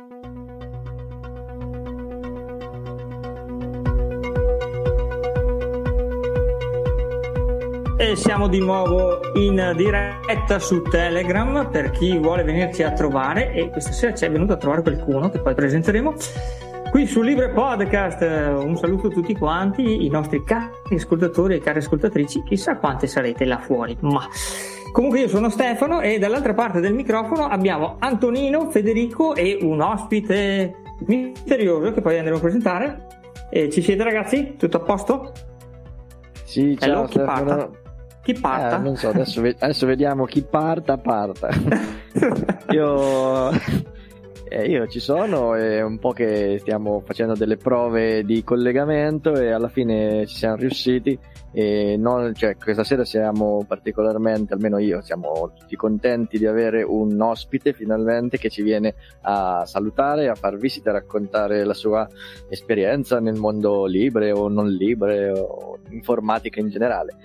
E siamo di nuovo in diretta su Telegram per chi vuole venirci a trovare e questa sera ci è venuto a trovare qualcuno che poi presenteremo qui su Libre Podcast. Un saluto a tutti quanti, i nostri cari ascoltatori e cari ascoltatrici, chissà quante sarete là fuori, ma comunque io sono Stefano e dall'altra parte del microfono abbiamo Antonino, Federico e un ospite misterioso che poi andremo a presentare. E ci siete ragazzi? Tutto a posto? Sì, ciao Hello, chi parta? Chi parta? Eh, non so, adesso, adesso, vediamo chi parta, parta. io, eh, io ci sono, è un po' che stiamo facendo delle prove di collegamento e alla fine ci siamo riusciti. E non, cioè, questa sera siamo particolarmente, almeno io, siamo tutti contenti di avere un ospite finalmente che ci viene a salutare, a far visita, a raccontare la sua esperienza nel mondo libre o non libre o informatica in generale.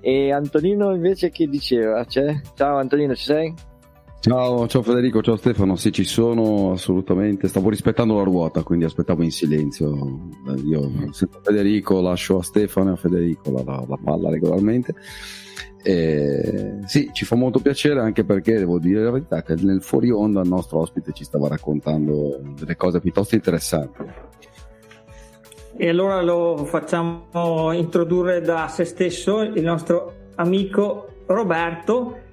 E Antonino invece che diceva? C'è? Ciao Antonino, ci sei? Ciao, ciao Federico, ciao Stefano, sì ci sono assolutamente, stavo rispettando la ruota, quindi aspettavo in silenzio. Io sento Federico, lascio a Stefano e a Federico la, la, la palla regolarmente. E, sì, ci fa molto piacere anche perché devo dire la verità che nel fuori onda il nostro ospite ci stava raccontando delle cose piuttosto interessanti. E allora lo facciamo introdurre da se stesso il nostro amico Roberto.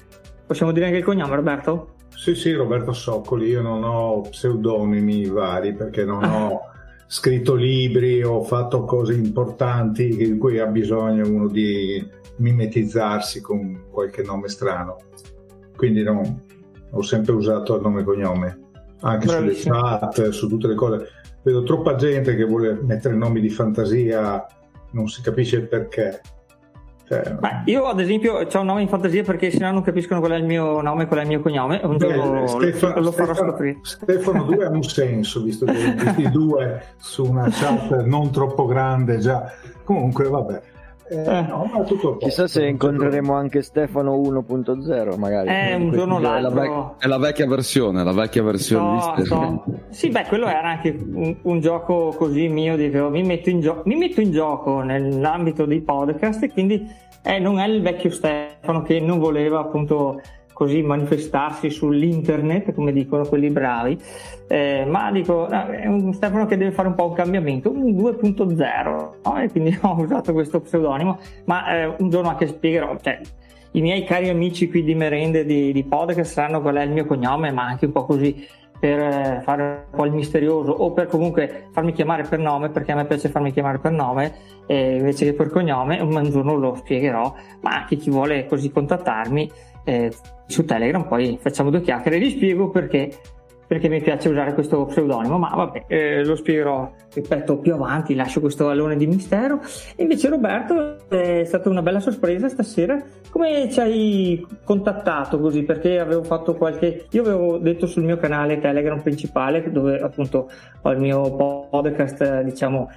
Possiamo dire anche il cognome, Roberto? Sì, sì, Roberto Soccoli. Io non ho pseudonimi vari perché non ho scritto libri o fatto cose importanti in cui ha bisogno uno di mimetizzarsi con qualche nome strano. Quindi no, ho sempre usato il nome e cognome, anche Bravissimo. sulle chat, su tutte le cose vedo troppa gente che vuole mettere nomi di fantasia, non si capisce il perché. Cioè, Beh, io ad esempio ho un nome in fantasia perché se no non capiscono qual è il mio nome e qual è il mio cognome. Un giorno Beh, Stefano, lo, farò Stefano, scoprire. Stefano 2 ha un senso, visto che i due su una chat non troppo grande già. Comunque, vabbè. Eh, eh. No, Chissà se incontreremo anche Stefano 1.0 magari. Eh, un giorno è la, vec- è la vecchia versione, la vecchia versione no, di Stefano. No. Sì, beh, quello era anche un, un gioco così mio, dico, mi, metto in gio- mi metto in gioco nell'ambito dei podcast e quindi eh, non è il vecchio Stefano che non voleva appunto così manifestarsi sull'internet, come dicono quelli bravi, eh, ma dico, no, è un Stefano che deve fare un po' un cambiamento, un 2.0, no? e quindi ho usato questo pseudonimo, ma eh, un giorno anche spiegherò, cioè, i miei cari amici qui di merende di, di podcast sanno qual è il mio cognome, ma anche un po' così per eh, fare un po' il misterioso o per comunque farmi chiamare per nome perché a me piace farmi chiamare per nome eh, invece che per cognome un giorno lo spiegherò ma anche chi vuole così contattarmi eh, su Telegram, poi facciamo due chiacchiere e vi spiego perché, perché mi piace usare questo pseudonimo, ma vabbè, eh, lo spiegherò, ripeto, più avanti, lascio questo alone di mistero. Invece Roberto è stata una bella sorpresa stasera, come ci hai contattato così? Perché avevo fatto qualche... Io avevo detto sul mio canale Telegram principale, dove appunto ho il mio podcast, diciamo,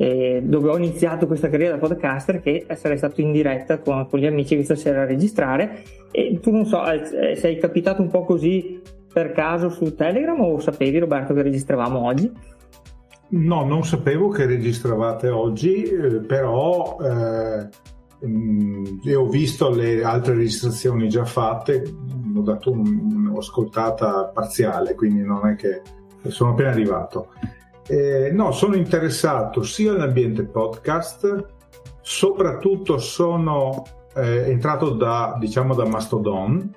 eh, dove ho iniziato questa carriera da podcaster che sarei stato in diretta con, con gli amici questa sera a registrare e tu non so, eh, sei capitato un po' così per caso su Telegram o sapevi Roberto che registravamo oggi? No, non sapevo che registravate oggi, eh, però eh, mh, ho visto le altre registrazioni già fatte, ho dato un'ascoltata parziale, quindi non è che sono appena arrivato. Eh, no, sono interessato sia all'ambiente podcast, soprattutto sono eh, entrato da, diciamo, da Mastodon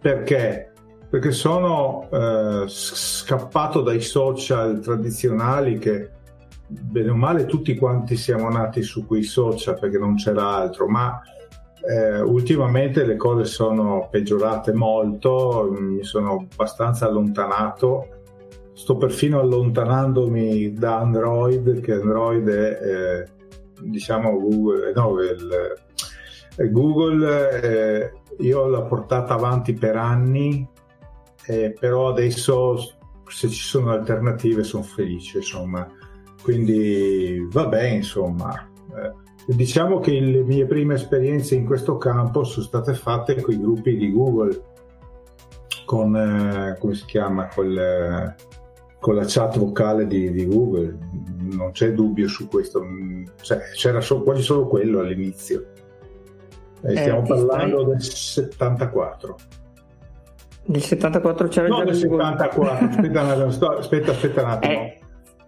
perché, perché sono eh, scappato dai social tradizionali che bene o male tutti quanti siamo nati su quei social perché non c'era altro, ma eh, ultimamente le cose sono peggiorate molto, mi sono abbastanza allontanato sto perfino allontanandomi da Android, che Android è eh, diciamo Google, no, il, eh, Google eh, io l'ho portata avanti per anni, eh, però adesso se ci sono alternative sono felice, insomma. Quindi vabbè, insomma. Eh, diciamo che le mie prime esperienze in questo campo sono state fatte con i gruppi di Google, con, eh, come si chiama, quel con la chat vocale di, di Google, non c'è dubbio su questo, cioè, c'era solo, quasi solo quello all'inizio. Eh, stiamo parlando stai... del 74. Nel 74 c'era no, già nel 74, aspetta, aspetta, aspetta un attimo. Eh,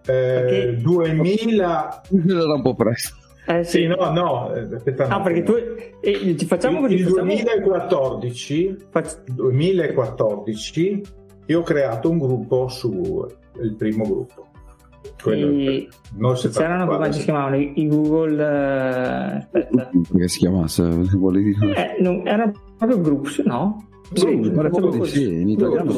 eh, 2000 era un po' presto. Eh, sì. sì, no, no, aspetta. Ah, perché tu eh, ci facciamo così. Il facciamo... 2014, Fac... 2014 io ho creato un gruppo su il primo gruppo. I... c'erano come si chiamavano i Google eh... aspetta come si chiamasse vuole dire eh, non, erano proprio groups no? Sì, in italiano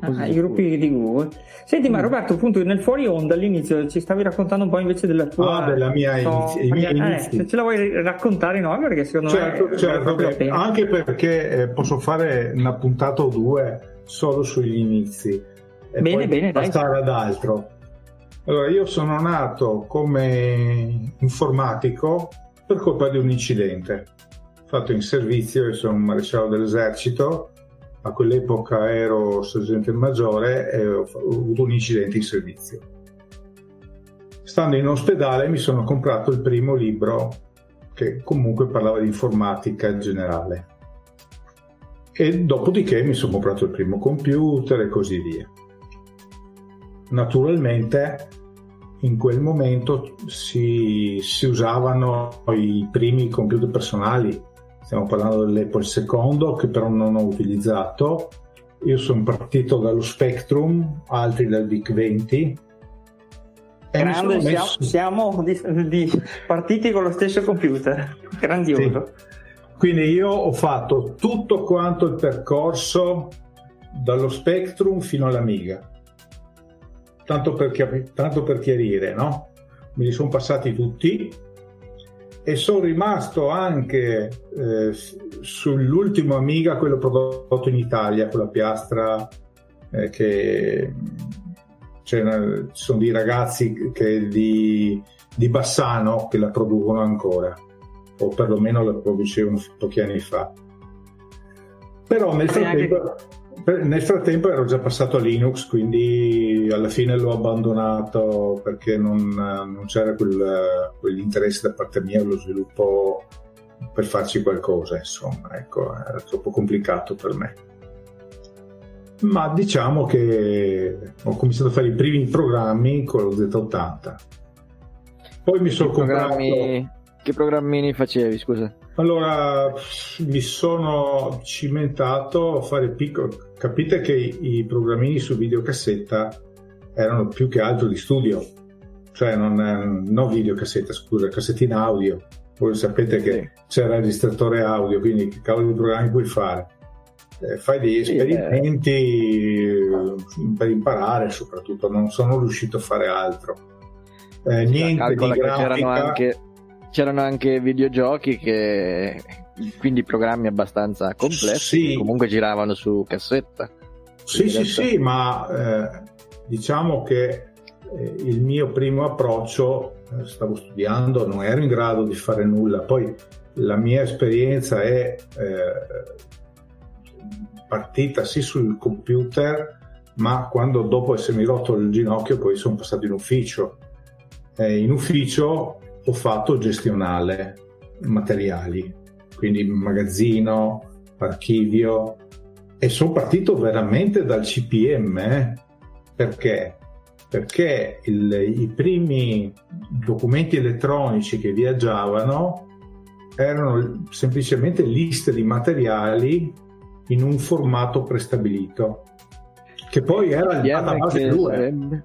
ah, i gruppi di Google. Senti, ma mm. Roberto, appunto nel fuori onda all'inizio ci stavi raccontando un po' invece della tua ah, della mia storia. Inizi, eh, se ce la vuoi raccontare no? Perché secondo certo, me certo, certo anche perché eh, posso fare una puntata o due solo sugli inizi e bene, poi bene, passare ad altro. Allora, io sono nato come informatico per colpa di un incidente fatto in servizio, io sono un maresciallo dell'esercito, a quell'epoca ero sergente maggiore e ho avuto un incidente in servizio. Stando in ospedale mi sono comprato il primo libro che comunque parlava di informatica in generale. E dopodiché mi sono comprato il primo computer e così via. Naturalmente in quel momento si, si usavano i primi computer personali stiamo parlando dell'Apple II che però non ho utilizzato. Io sono partito dallo Spectrum, altri dal VIC 20. Grande, messo... siamo, di, di partiti con lo stesso computer, grandioso. Sì. Quindi io ho fatto tutto quanto il percorso dallo Spectrum fino all'Amiga. Tanto per, tanto per chiarire, no? Me li sono passati tutti e sono rimasto anche eh, sull'ultimo Amiga, quello prodotto in Italia, con la piastra eh, che ci sono dei ragazzi che di, di, Bassano che la producono ancora, o perlomeno la producevano pochi anni fa. Però nel frattempo, nel frattempo ero già passato a Linux, quindi alla fine l'ho abbandonato perché non, non c'era quel, quell'interesse da parte mia allo sviluppo per farci qualcosa, insomma, ecco, era troppo complicato per me. Ma diciamo che ho cominciato a fare i primi programmi con lo Z80. Poi mi sono comprato... Che programmini facevi, scusa? Allora, mi sono cimentato a fare piccolo. Capite che i programmini su videocassetta erano più che altro di studio, cioè non, non videocassetta, scusa, cassettina audio. Voi sapete che sì. c'era il registratore audio, quindi che cavolo di programmi puoi fare? Eh, fai degli esperimenti sì, per imparare, soprattutto. Non sono riuscito a fare altro. Eh, niente di grafica. Anche c'erano anche videogiochi che quindi programmi abbastanza complessi sì. comunque giravano su cassetta. Sì sì sì ma eh, diciamo che eh, il mio primo approccio eh, stavo studiando non ero in grado di fare nulla. Poi la mia esperienza è eh, partita sì sul computer ma quando dopo essermi rotto il ginocchio poi sono passato in ufficio. In ufficio ho fatto gestionale materiali, quindi magazzino, archivio e sono partito veramente dal CPM eh? perché? Perché il, i primi documenti elettronici che viaggiavano erano semplicemente liste di materiali in un formato prestabilito che poi era il database 2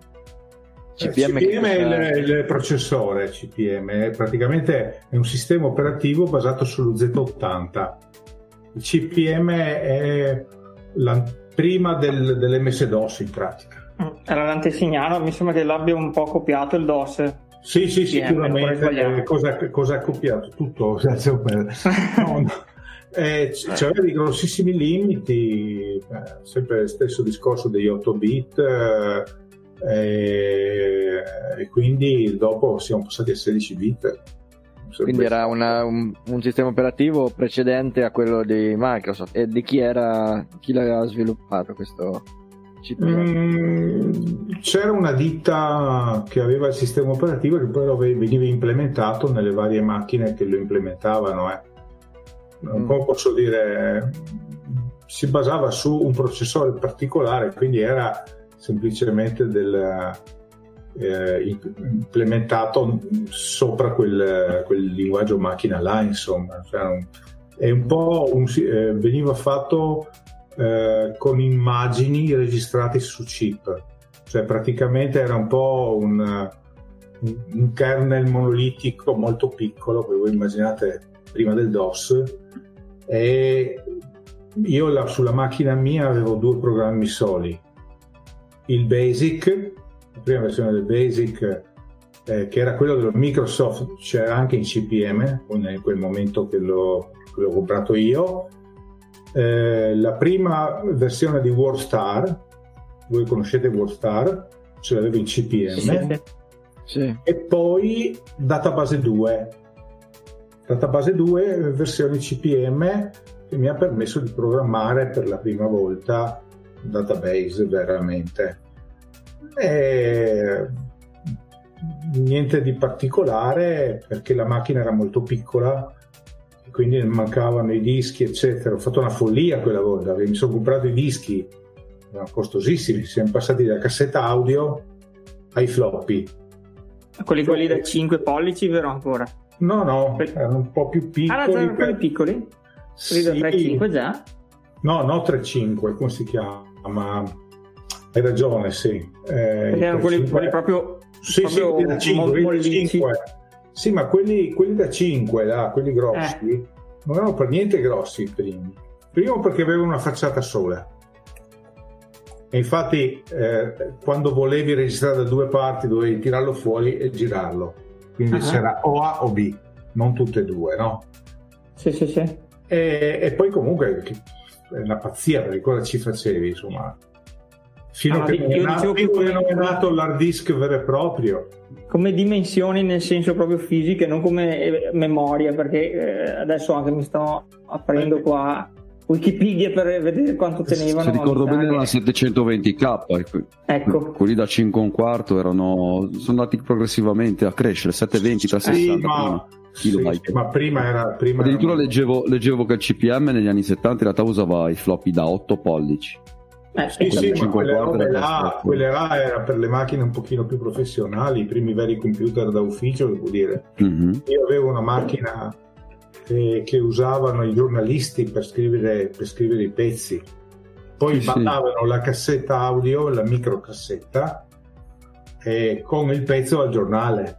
CPM, CPM è il, il, processore, CPM è praticamente è un sistema operativo basato sullo Z80. Il CPM è la prima del, dell'MS-DOS in pratica. Mm, era l'antesignano, mi sembra che l'abbia un po' copiato il DOS. Sì, sì, CPM, sicuramente. Cosa, cosa, ha copiato? Tutto. no, no. Eh, c'aveva dei grossissimi limiti, eh, sempre lo stesso discorso degli 8 bit. Eh, e, e quindi dopo siamo passati a 16 bit. Quindi era una, un, un, sistema operativo precedente a quello di Microsoft. E di chi era chi l'aveva sviluppato questo? Mm, c'era una ditta che aveva il sistema operativo che poi veniva implementato nelle varie macchine che lo implementavano. Eh. Un mm. po' posso dire, si basava su un processore particolare, quindi era semplicemente del, eh, implementato sopra quel, quel, linguaggio macchina là, insomma. Cioè, è un po' un, eh, veniva fatto eh, con immagini registrate su chip, cioè praticamente era un po' un, un kernel monolitico molto piccolo, che voi immaginate prima del DOS, e io la, sulla macchina mia avevo due programmi soli, il Basic, la prima versione del Basic eh, che era quello dello Microsoft, c'era anche in CPM, in quel momento che l'ho, che l'ho comprato io, eh, la prima versione di WarStar, voi conoscete WarStar, ce l'avevo in CPM, sì. Sì. e poi Database 2. Database 2 versione CPM che mi ha permesso di programmare per la prima volta database veramente. E niente di particolare perché la macchina era molto piccola quindi mancavano i dischi, eccetera. Ho fatto una follia quella volta, mi sono comprato i dischi, erano costosissimi, siamo passati da cassetta audio ai floppy. Quelli, quelli da 5 pollici, vero ancora? No, no, erano un po' più piccoli. Ah, erano quelli piccoli? Quelli da 3.5 già? No, no 3.5, come si chiama? Hai ragione, sì. Eh, erano quelli, quelli, proprio, sì, proprio sì, da 5, 5. Sì, ma quelli, quelli da 5, là, quelli grossi, eh. non erano per niente grossi i primi. Primo perché avevano una facciata sola. E infatti, eh, quando volevi registrare da due parti, dovevi tirarlo fuori e girarlo. Quindi uh-huh. c'era o A o B, non tutte e due, no? Sì, sì, sì. E, e poi comunque è una pazzia perché cosa ci facevi, insomma. Fino, ah, che, non è nato, fino non è nato l'hard disk vero e proprio come dimensioni nel senso proprio fisiche, non come eh, memoria, perché eh, adesso anche mi sto aprendo qua Wikipedia per vedere quanto tenevano. Se ricordo bene era la 720k, ecco. quelli da 5 un quarto erano, sono andati progressivamente a crescere, 720 per 60 ma, sì, ma prima era... Prima Addirittura era... leggevo, leggevo che il CPM negli anni 70 in realtà usava i floppy da 8 pollici. Eh, sì, sì, ma quelle, robe là, quelle là era per le macchine un pochino più professionali, i primi veri computer da ufficio, devo dire. Mm-hmm. Io avevo una macchina che, che, usavano i giornalisti per scrivere, per scrivere i pezzi. Poi sì, mandavano sì. la cassetta audio, la microcassetta, e con il pezzo al giornale,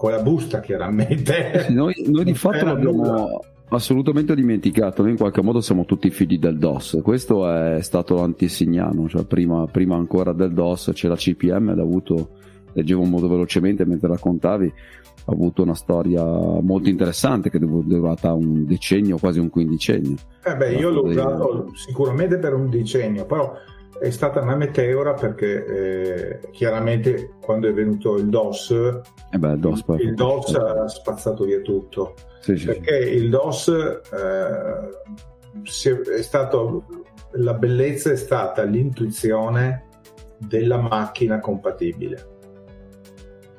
con la busta chiaramente. Sì, noi, noi di fatto l'abbiamo, assolutamente dimenticato. Noi in qualche modo siamo tutti figli del DOS. Questo è stato l'antisignano, cioè prima, prima ancora del DOS c'era CPM ed ha avuto, leggevo molto velocemente mentre raccontavi, ha avuto una storia molto interessante che è durata un decennio, quasi un quindicennio. Eh beh, io l'ho usato sicuramente per un decennio, però è stata una meteora perché eh, chiaramente quando è venuto il DOS, eh beh, il DOS, il DOS ha spazzato via tutto. Sì, sì, perché sì. il DOS eh, è stato la bellezza è stata l'intuizione della macchina compatibile.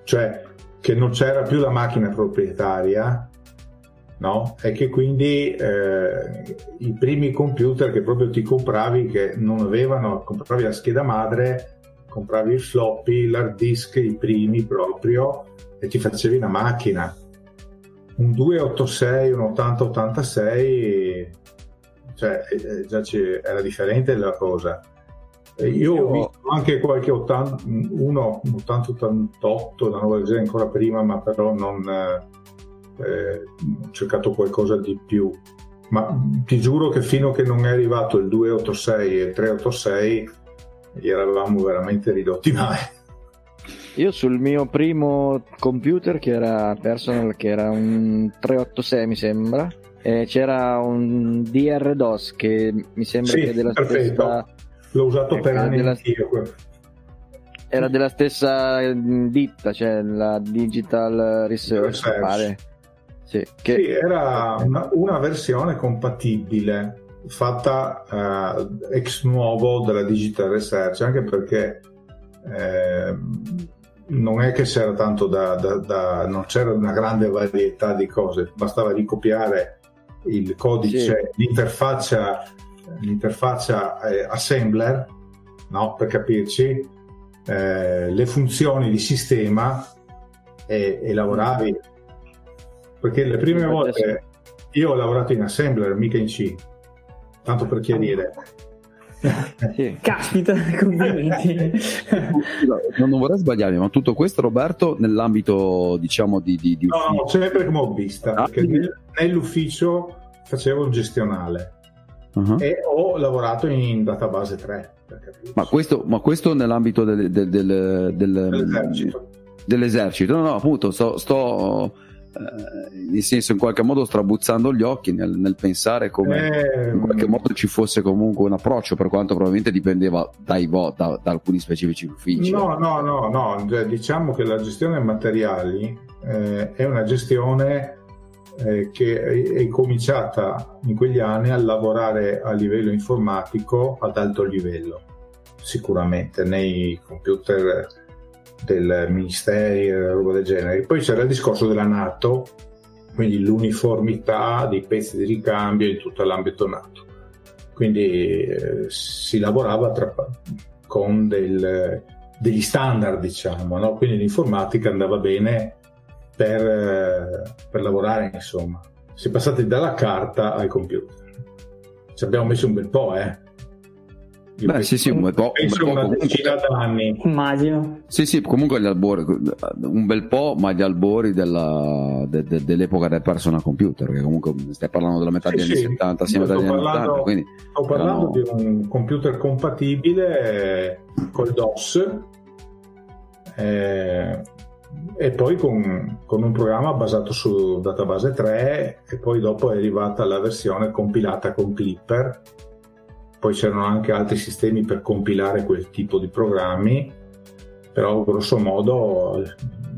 Cioè che non c'era più la macchina proprietaria no? e che quindi eh, i primi computer che proprio ti compravi che non avevano compravi la scheda madre compravi il floppy l'hard disk i primi proprio e ti facevi una macchina un 286, un 8086, cioè eh, già era differente la cosa. Io ho visto anche qualche 80, uno 8088 da nuova Zelanda ancora prima, ma però non eh, ho cercato qualcosa di più. Ma ti giuro che fino a che non è arrivato il 286 e il 386 gli eravamo veramente ridotti male. Io sul mio primo computer che era personal, che era un 386 mi sembra, e c'era un DR DOS che mi sembra sì, che della perfetto. stessa... L'ho usato ecco, per anni della... anch'io. Era della stessa ditta, cioè la Digital Research, Research. Sì, che... sì, era una, una versione compatibile fatta uh, ex nuovo della Digital Research, anche perché eh, non è che c'era tanto da, da, da, non c'era una grande varietà di cose, bastava ricopiare il codice, sì. l'interfaccia, l'interfaccia eh, assembler, no? per capirci, eh, le funzioni di sistema e, e lavoravi. Perché le prime volte io ho lavorato in assembler, mica in C, tanto per chiarire. Sì. Caspita, complimenti. non vorrei sbagliarmi, ma tutto questo, Roberto, nell'ambito diciamo di, di, di No, no, sempre come hobbista, ah, perché nel, nell'ufficio facevo il gestionale uh-huh. e ho lavorato in database 3. Ma questo, ma questo nell'ambito del, del, del, dell'esercito. dell'esercito? No, no, appunto, sto, sto nel senso in qualche modo strabuzzando gli occhi nel, nel pensare come eh, in qualche modo ci fosse comunque un approccio per quanto probabilmente dipendeva dai vo- da, da, alcuni specifici uffici. No no no no cioè, diciamo che la gestione materiali eh, è una gestione eh, che è, è cominciata in quegli anni a lavorare a livello informatico ad alto livello sicuramente nei computer del ministeri e roba del genere. Poi c'era il discorso della Nato, quindi l'uniformità dei pezzi di ricambio in tutto l'ambito Nato. Quindi eh, si lavorava tra, con del, degli standard, diciamo, no? quindi l'informatica andava bene per, eh, per lavorare, insomma. Si è passati dalla carta al computer. Ci abbiamo messo un bel po', eh Beh, sì, sì, un bel po'. Penso un bel po', una decina d'anni. Immagino. Sì, sì, comunque gli albori, un bel po', ma gli albori della, de, de, dell'epoca del personal computer, che comunque stai parlando della metà sì, degli anni sì. 70, sì, metà degli anni 80. Quindi sto parlando erano... di un computer compatibile col DOS. Eh, e poi con, con, un programma basato su database 3 e poi dopo è arrivata la versione compilata con Clipper poi c'erano anche altri sistemi per compilare quel tipo di programmi, però grosso modo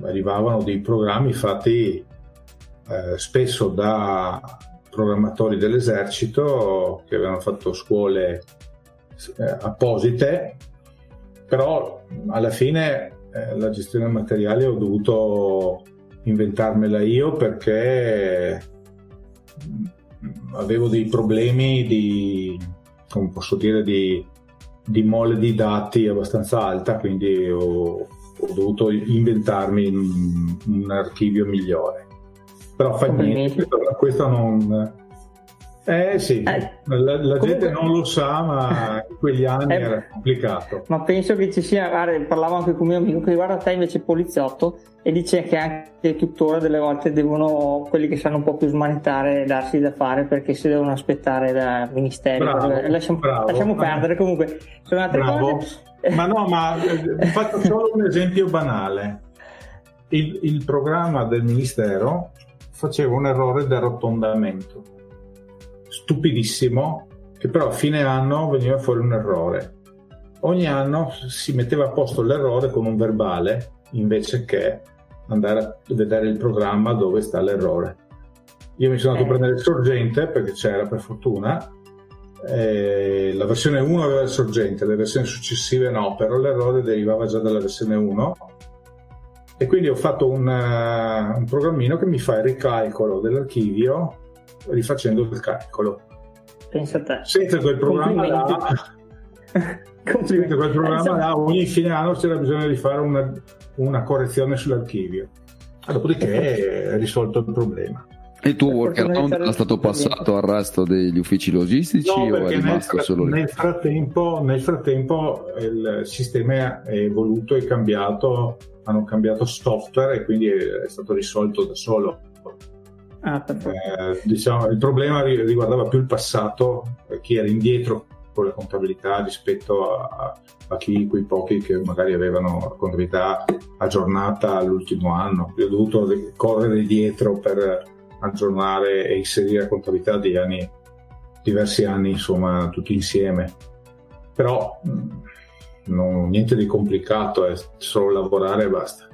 arrivavano dei programmi fatti eh, spesso da programmatori dell'esercito che avevano fatto scuole eh, apposite, però alla fine eh, la gestione materiale ho dovuto inventarmela io perché avevo dei problemi di come posso dire, di, di mole di dati abbastanza alta, quindi ho, ho dovuto inventarmi un, un, archivio migliore. Però fa niente, questo non, eh sì, eh, la, la gente non lo sa, ma in quegli anni eh, era complicato. Ma penso che ci sia, guarda, parlavo anche con mio amico che riguarda te invece poliziotto e dice che anche tuttora delle volte devono, quelli che sanno un po' più smanettare, darsi da fare perché si devono aspettare da ministeri. Lasciamo, lasciamo perdere comunque, sono altre bravo. cose. Ma no, ma eh, faccio solo un esempio banale. Il, il programma del ministero faceva un errore di arrotondamento stupidissimo che però a fine anno veniva fuori un errore. Ogni anno si metteva a posto l'errore con un verbale invece che andare a vedere il programma dove sta l'errore. Io mi sono andato a eh. prendere il sorgente perché c'era per fortuna. la versione 1 aveva il sorgente, le versioni successive no, però l'errore derivava già dalla versione 1 e quindi ho fatto un, uh, un programmino che mi fa il ricalcolo dell'archivio rifacendo il calcolo. Pensa a te. Senza quel programma là, senza quel programma là, ogni fine anno c'era bisogno di fare una, una correzione sull'archivio. Dopodiché è risolto il problema. E il tuo workaround è stato passato al resto degli uffici logistici no, o è rimasto nel, solo lì? Nel frattempo, nel frattempo il sistema è evoluto e cambiato, hanno cambiato software e quindi è stato risolto da solo. Ah, eh, diciamo, il problema riguardava più il passato, chi era indietro con la contabilità rispetto a, a chi, quei pochi che magari avevano la contabilità aggiornata all'ultimo anno. Io ho dovuto correre dietro per aggiornare e inserire la contabilità di anni, diversi anni, insomma, tutti insieme. Però mm, non, niente di complicato, è solo lavorare e basta.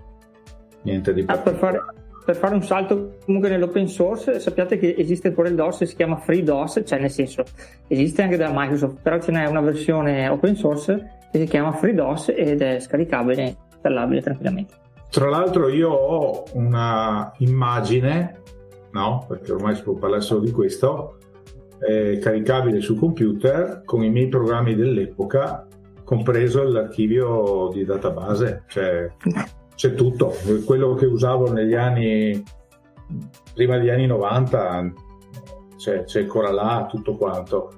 Niente di ah, per, fare, per fare un salto comunque nell'open source, sappiate che esiste pure il DOS, si chiama FreeDOS, cioè nel senso esiste anche da Microsoft, però ce n'è una versione open source che si chiama FreeDOS ed è scaricabile e installabile tranquillamente. Tra l'altro io ho una immagine, no? Perché ormai si può parlare solo di questo, eh, caricabile sul computer con i miei programmi dell'epoca, compreso l'archivio di database, cioè c'è tutto. Quello che usavo negli anni, prima degli anni 90, c'è, c'è ancora là tutto quanto.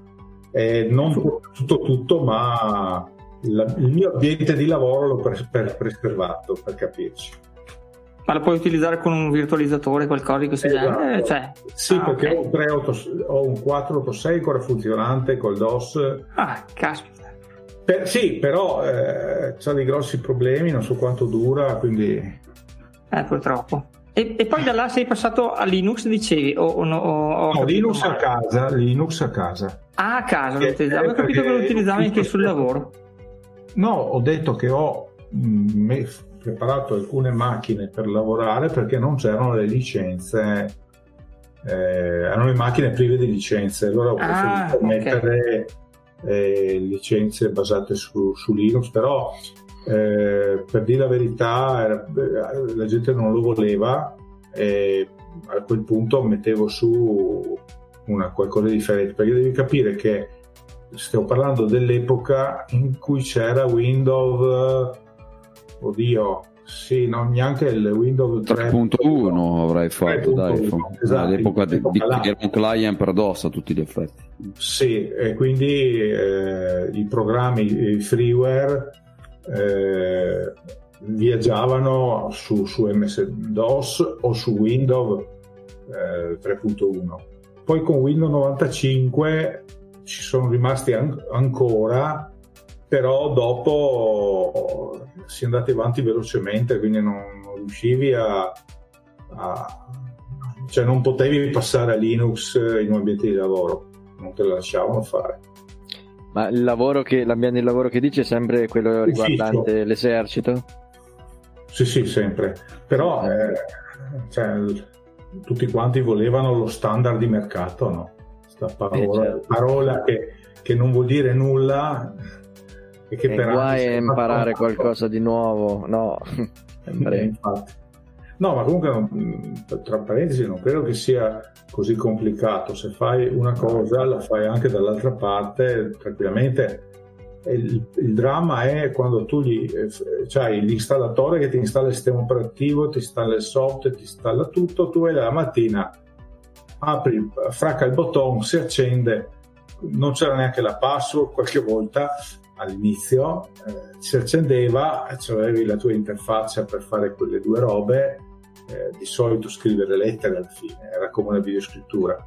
E non tutto tutto, ma la, il mio ambiente di lavoro l'ho per, per preservato, per capirci. Ma lo puoi utilizzare con un virtualizzatore, qualcosa di questo esatto. genere? Cioè... Sì, ah, perché okay. ho, un 3, ho un 486 ancora funzionante col DOS. Ah, caspita. Per, sì, però eh, ha dei grossi problemi, non so quanto dura, quindi... Eh, purtroppo. E, e, poi da là sei passato a Linux, dicevi? O, o, o, no, Linux a casa, Linux a casa. Ah, a casa lo utilizzavi? Ho capito che lo utilizzavi anche sul lavoro. No, ho detto che ho mh, mm, preparato alcune macchine per lavorare perché non c'erano le licenze, eh, erano le macchine prive di licenze, allora ho ah, preferito okay. mettere eh, licenze basate su, su Linux, però eh, per dire la verità eh, la gente non lo voleva e a quel punto mettevo su una qualcosa di differente perché devi capire che stiamo parlando dell'epoca in cui c'era Windows oddio sì, non neanche il Windows 3.1 avrai fatto, 3.1, dai, esatto, all'epoca di, di, era un client per DOS a tutti gli effetti. Sì, e quindi eh, i programmi, i freeware eh, viaggiavano su, su MS-DOS o su Windows eh, 3.1. Poi con Windows 95 ci sono rimasti an- ancora però dopo si è andati avanti velocemente, quindi non, non riuscivi a, a, cioè non potevi passare a Linux in un ambiente di lavoro, non te lo lasciavano fare. Ma il lavoro che, l'ambiente di lavoro che dici è sempre quello riguardante Ufficio. l'esercito? Sì, sì, sempre. Però eh, cioè, tutti quanti volevano lo standard di mercato, no? Questa parola, eh, certo. parola che, che non vuol dire nulla e che e per guai a imparare qualcosa di nuovo, no? Infatti. No, ma comunque tra parentesi non credo che sia così complicato. Se fai una cosa la fai anche dall'altra parte tranquillamente. Il, il dramma è quando tu gli, c'hai l'installatore che ti installa il sistema operativo, ti installa il software, ti installa tutto, tu vai la mattina, apri, fracca il bottone, si accende, non c'era neanche la password qualche volta all'inizio eh, si accendeva, cioè avevi la tua interfaccia per fare quelle due robe, eh, di solito scrivere lettere alla fine, era come una videoscrittura.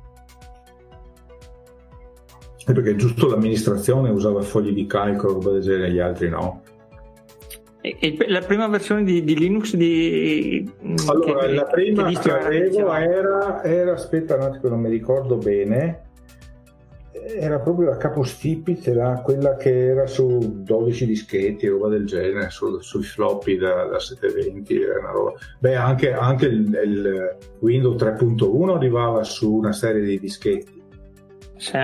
Perché giusto l'amministrazione usava fogli di calcolo, roba del genere, gli altri no. E, e la prima versione di, di Linux di... Allora, che, la prima che, che avevo era, era, aspetta un attimo, non mi ricordo bene, era proprio la capostipite, era quella che era su 12 dischetti, roba del genere, su, sui floppy da, da 720. Beh, anche, anche il, il, Windows 3.1 arrivava su una serie di dischetti. Sì.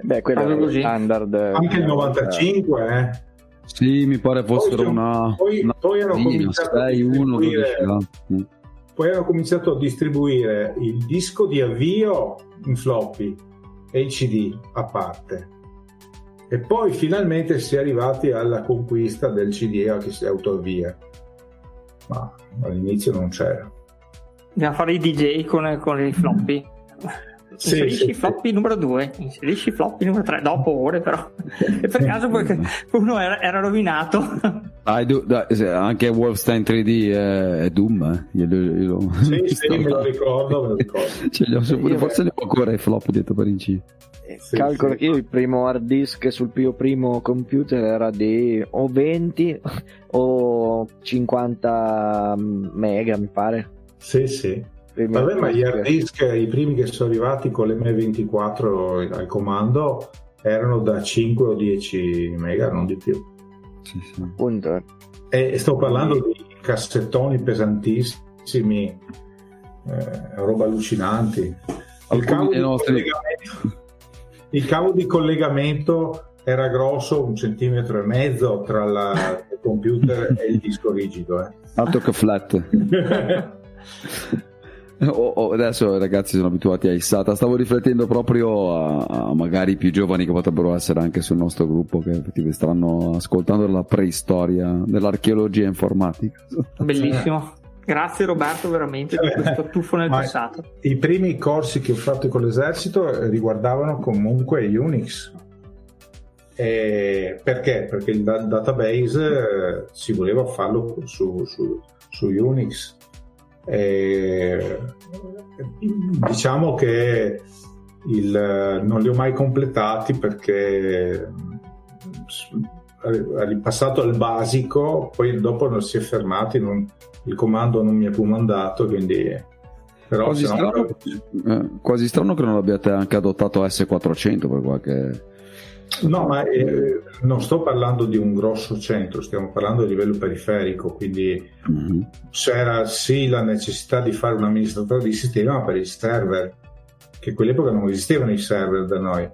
Beh, quello è standard. Anche il 95, eh. Sì, mi pare fossero poi, una. Poi, una poi hanno cominciato 6, 1, 12, poi hanno cominciato a distribuire il disco di avvio in floppy e il CD a parte. E poi finalmente si è arrivati alla conquista del CD che si autoavvia. Ma all'inizio non c'era. Dobbiamo fare i DJ con, con i floppy. Sì, inserisci sì, floppy sì. numero 2, inserisci floppy numero 3, dopo ore però. E per caso uno era, era rovinato. Dai, dai, anche Wolfenstein 3D è, è Doom, eh? io, io, io, sì, sì, me lo ricordo, me lo ricordo. cioè, io, forse ne ho ancora i flop dietro per inciso. Sì, Calcolo sì. che il primo hard disk sul mio primo computer era di o 20 o 50 mega, mi pare. Sì, sì. Vabbè, ma gli hard disk, i primi che sono arrivati con l'M24 al comando erano da 5 o 10 mega, non di più. Sì. E sto parlando di cassettoni pesantissimi eh, roba allucinanti. Il cavo, nostri... il cavo, di collegamento era grosso un centimetro e mezzo tra la, il computer e il disco rigido. Eh. Altro che flat. Oh, oh, adesso i ragazzi sono abituati a Issata. Stavo riflettendo proprio a, a, magari più giovani che potrebbero essere anche sul nostro gruppo, che stanno ascoltando la preistoria dell'archeologia informatica. Bellissimo. Grazie Roberto veramente per questo tuffo nel Ma passato. I primi corsi che ho fatto con l'esercito riguardavano comunque Unix. E perché? Perché il database eh, si voleva farlo su, su, su Unix. E, diciamo che il, non li ho mai completati perché ripassato al basico, poi dopo non si è fermati, non, il comando non mi ha più mandato, quindi... Però quasi, strano, no... eh, quasi strano che non abbiate anche adottato S400 per qualche... No, ma eh, non sto parlando di un grosso centro, stiamo parlando di livello periferico, quindi mm-hmm. c'era sì la necessità di fare un amministratore di sistema per i server, che a quell'epoca non esistevano i server da noi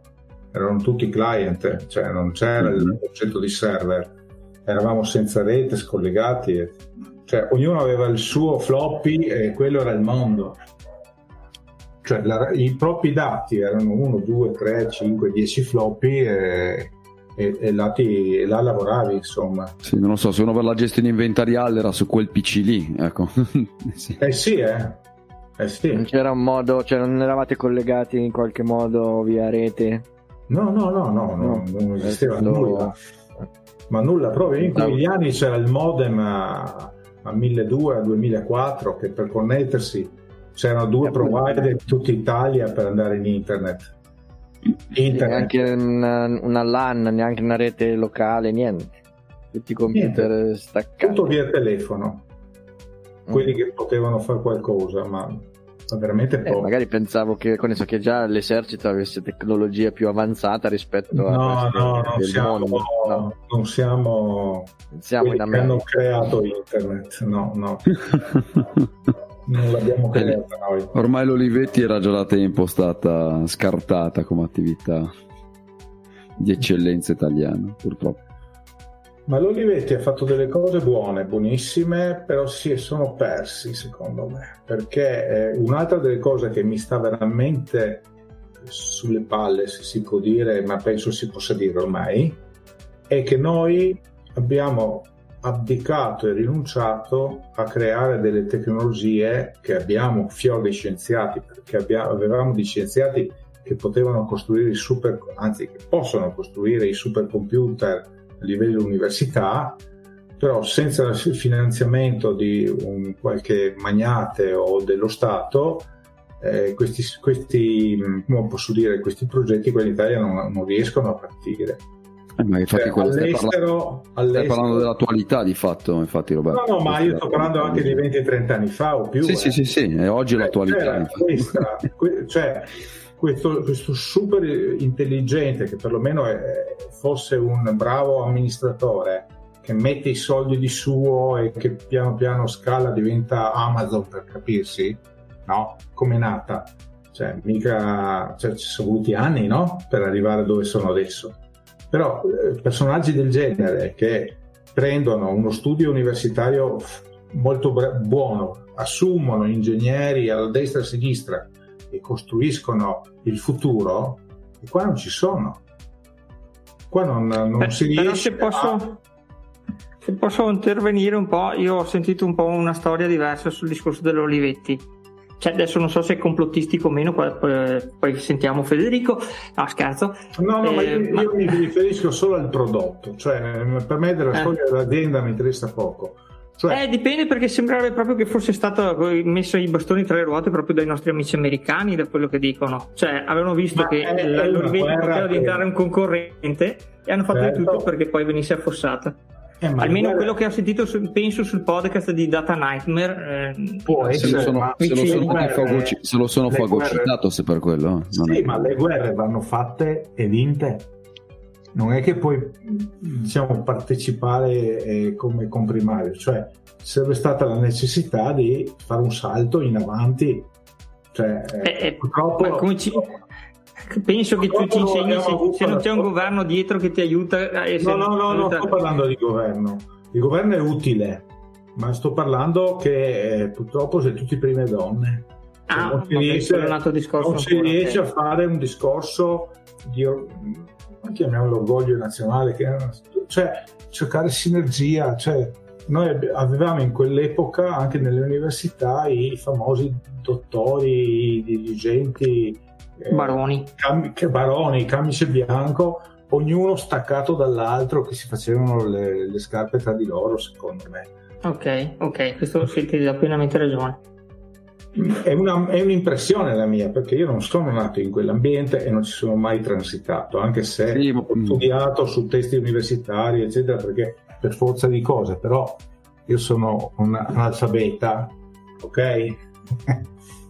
erano tutti client, cioè non c'era mm-hmm. il concetto di server, eravamo senza rete, scollegati, cioè ognuno aveva il suo floppy e quello era il mondo. Cioè la, i propri dati erano 1, 2, 3, 5, 10 floppy e, e, e, là, ti, e là lavoravi insomma. Sì, non lo so, se uno per la gestione inventariale era su quel PC lì, ecco. sì. Eh sì, eh. Eh sì. Non c'era un modo, cioè non eravate collegati in qualche modo via rete? No, no, no, no, no non esisteva nulla. Ma nulla, proprio in quegli anni c'era il modem a, a 1200, a 2004, che per connettersi c'erano due provider in tutta Italia per andare in internet. internet. Neanche una, una, LAN, neanche una rete locale, niente. Tutti i computer niente. staccati. Tutto via telefono. Quelli mm. che potevano fare qualcosa, ma veramente poco. Eh, magari pensavo che, so, che, già l'esercito avesse tecnologia più avanzata rispetto no, a no, non siamo, no, non siamo, siamo in America. hanno creato internet, no, no. non l'abbiamo creata noi. Ormai l'Olivetti era già da tempo stata scartata come attività di eccellenza italiana, purtroppo. Ma l'Olivetti ha fatto delle cose buone, buonissime, però si sono persi secondo me, perché eh, un'altra delle cose che mi sta veramente sulle palle, se si può dire, ma penso si possa dire ormai, è che noi abbiamo abdicato e rinunciato a creare delle tecnologie che abbiamo fior di scienziati, perché abbiamo, avevamo di scienziati che potevano costruire i super, anzi che possono costruire i supercomputer a livello università, però senza il finanziamento di un qualche magnate o dello Stato, eh, questi, questi, posso dire, questi progetti qua in Italia non, non riescono a partire. Eh, ma infatti cioè, all'estero, stai, parlando, stai parlando dell'attualità di fatto, infatti Roberto. No, no, ma io sto parlando anche di 20-30 anni fa o più. Sì, eh. sì, sì, sì, è oggi cioè, l'attualità. Questa, cioè, questo, questo, super intelligente che perlomeno è, fosse un bravo amministratore che mette i soldi di suo e che piano piano scala diventa Amazon per capirsi, no? Come è nata? Cioè, mica cioè, ci sono voluti anni, no? Per arrivare dove sono adesso. Però eh, personaggi del genere che prendono uno studio universitario molto buono, assumono ingegneri alla destra e a sinistra e costruiscono il futuro, e qua non ci sono. Qua non, non Beh, si riesce se posso, a... se posso intervenire un po', io ho sentito un po' una storia diversa sul discorso dell'Olivetti. Cioè, adesso non so se è complottistico o meno, poi, poi sentiamo Federico. No, scherzo. No, no, eh, ma io, ma... io, mi riferisco solo al prodotto, cioè per me della eh. storia dell'azienda mi interessa poco. Cioè... Eh, dipende perché sembrerebbe proprio che fosse stato messo i bastoni tra le ruote proprio dai nostri amici americani, da quello che dicono. Cioè, avevano visto Ma che l'Olivetti poteva che... diventare un concorrente e hanno fatto certo. di tutto perché poi venisse affossata. Eh, Almeno guarda... quello che ho sentito, su, penso, sul podcast di Data Nightmare. Eh, può essere, se, sono, se, lo sono guerre, fagoci, se lo sono fagocitato, guerre... se per quello. sì, è... ma le guerre vanno fatte e vinte. non è che puoi diciamo, partecipare eh, come comprimario, cioè sarebbe stata la necessità di fare un salto in avanti. Cioè, eh, eh purtroppo, ci... Penso che tu ci insegni se, se non c'è un governo dietro che ti aiuta. A essere... No, no, no, non sto parlando di governo. Il governo è utile, ma sto parlando che eh, purtroppo se tutti prime donne. Ah, non si riesce, non si riesce a fare un discorso di chiamiamolo orgoglio nazionale, che cioè cercare sinergia, cioè noi avevamo in quell'epoca anche nelle università i famosi dottori, i dirigenti, baroni, eh, cam- baroni, camice bianco, ognuno staccato dall'altro che si facevano le, le scarpe tra di loro, secondo me. Ok, ok, questo sì, ti dà pienamente ragione. È, una, è, un'impressione la mia perché io non sono nato in quell'ambiente e non ci sono mai transitato, anche se sì, ho studiato su testi universitari, eccetera, perché per forza di cose, però io sono un analfabeta, ok?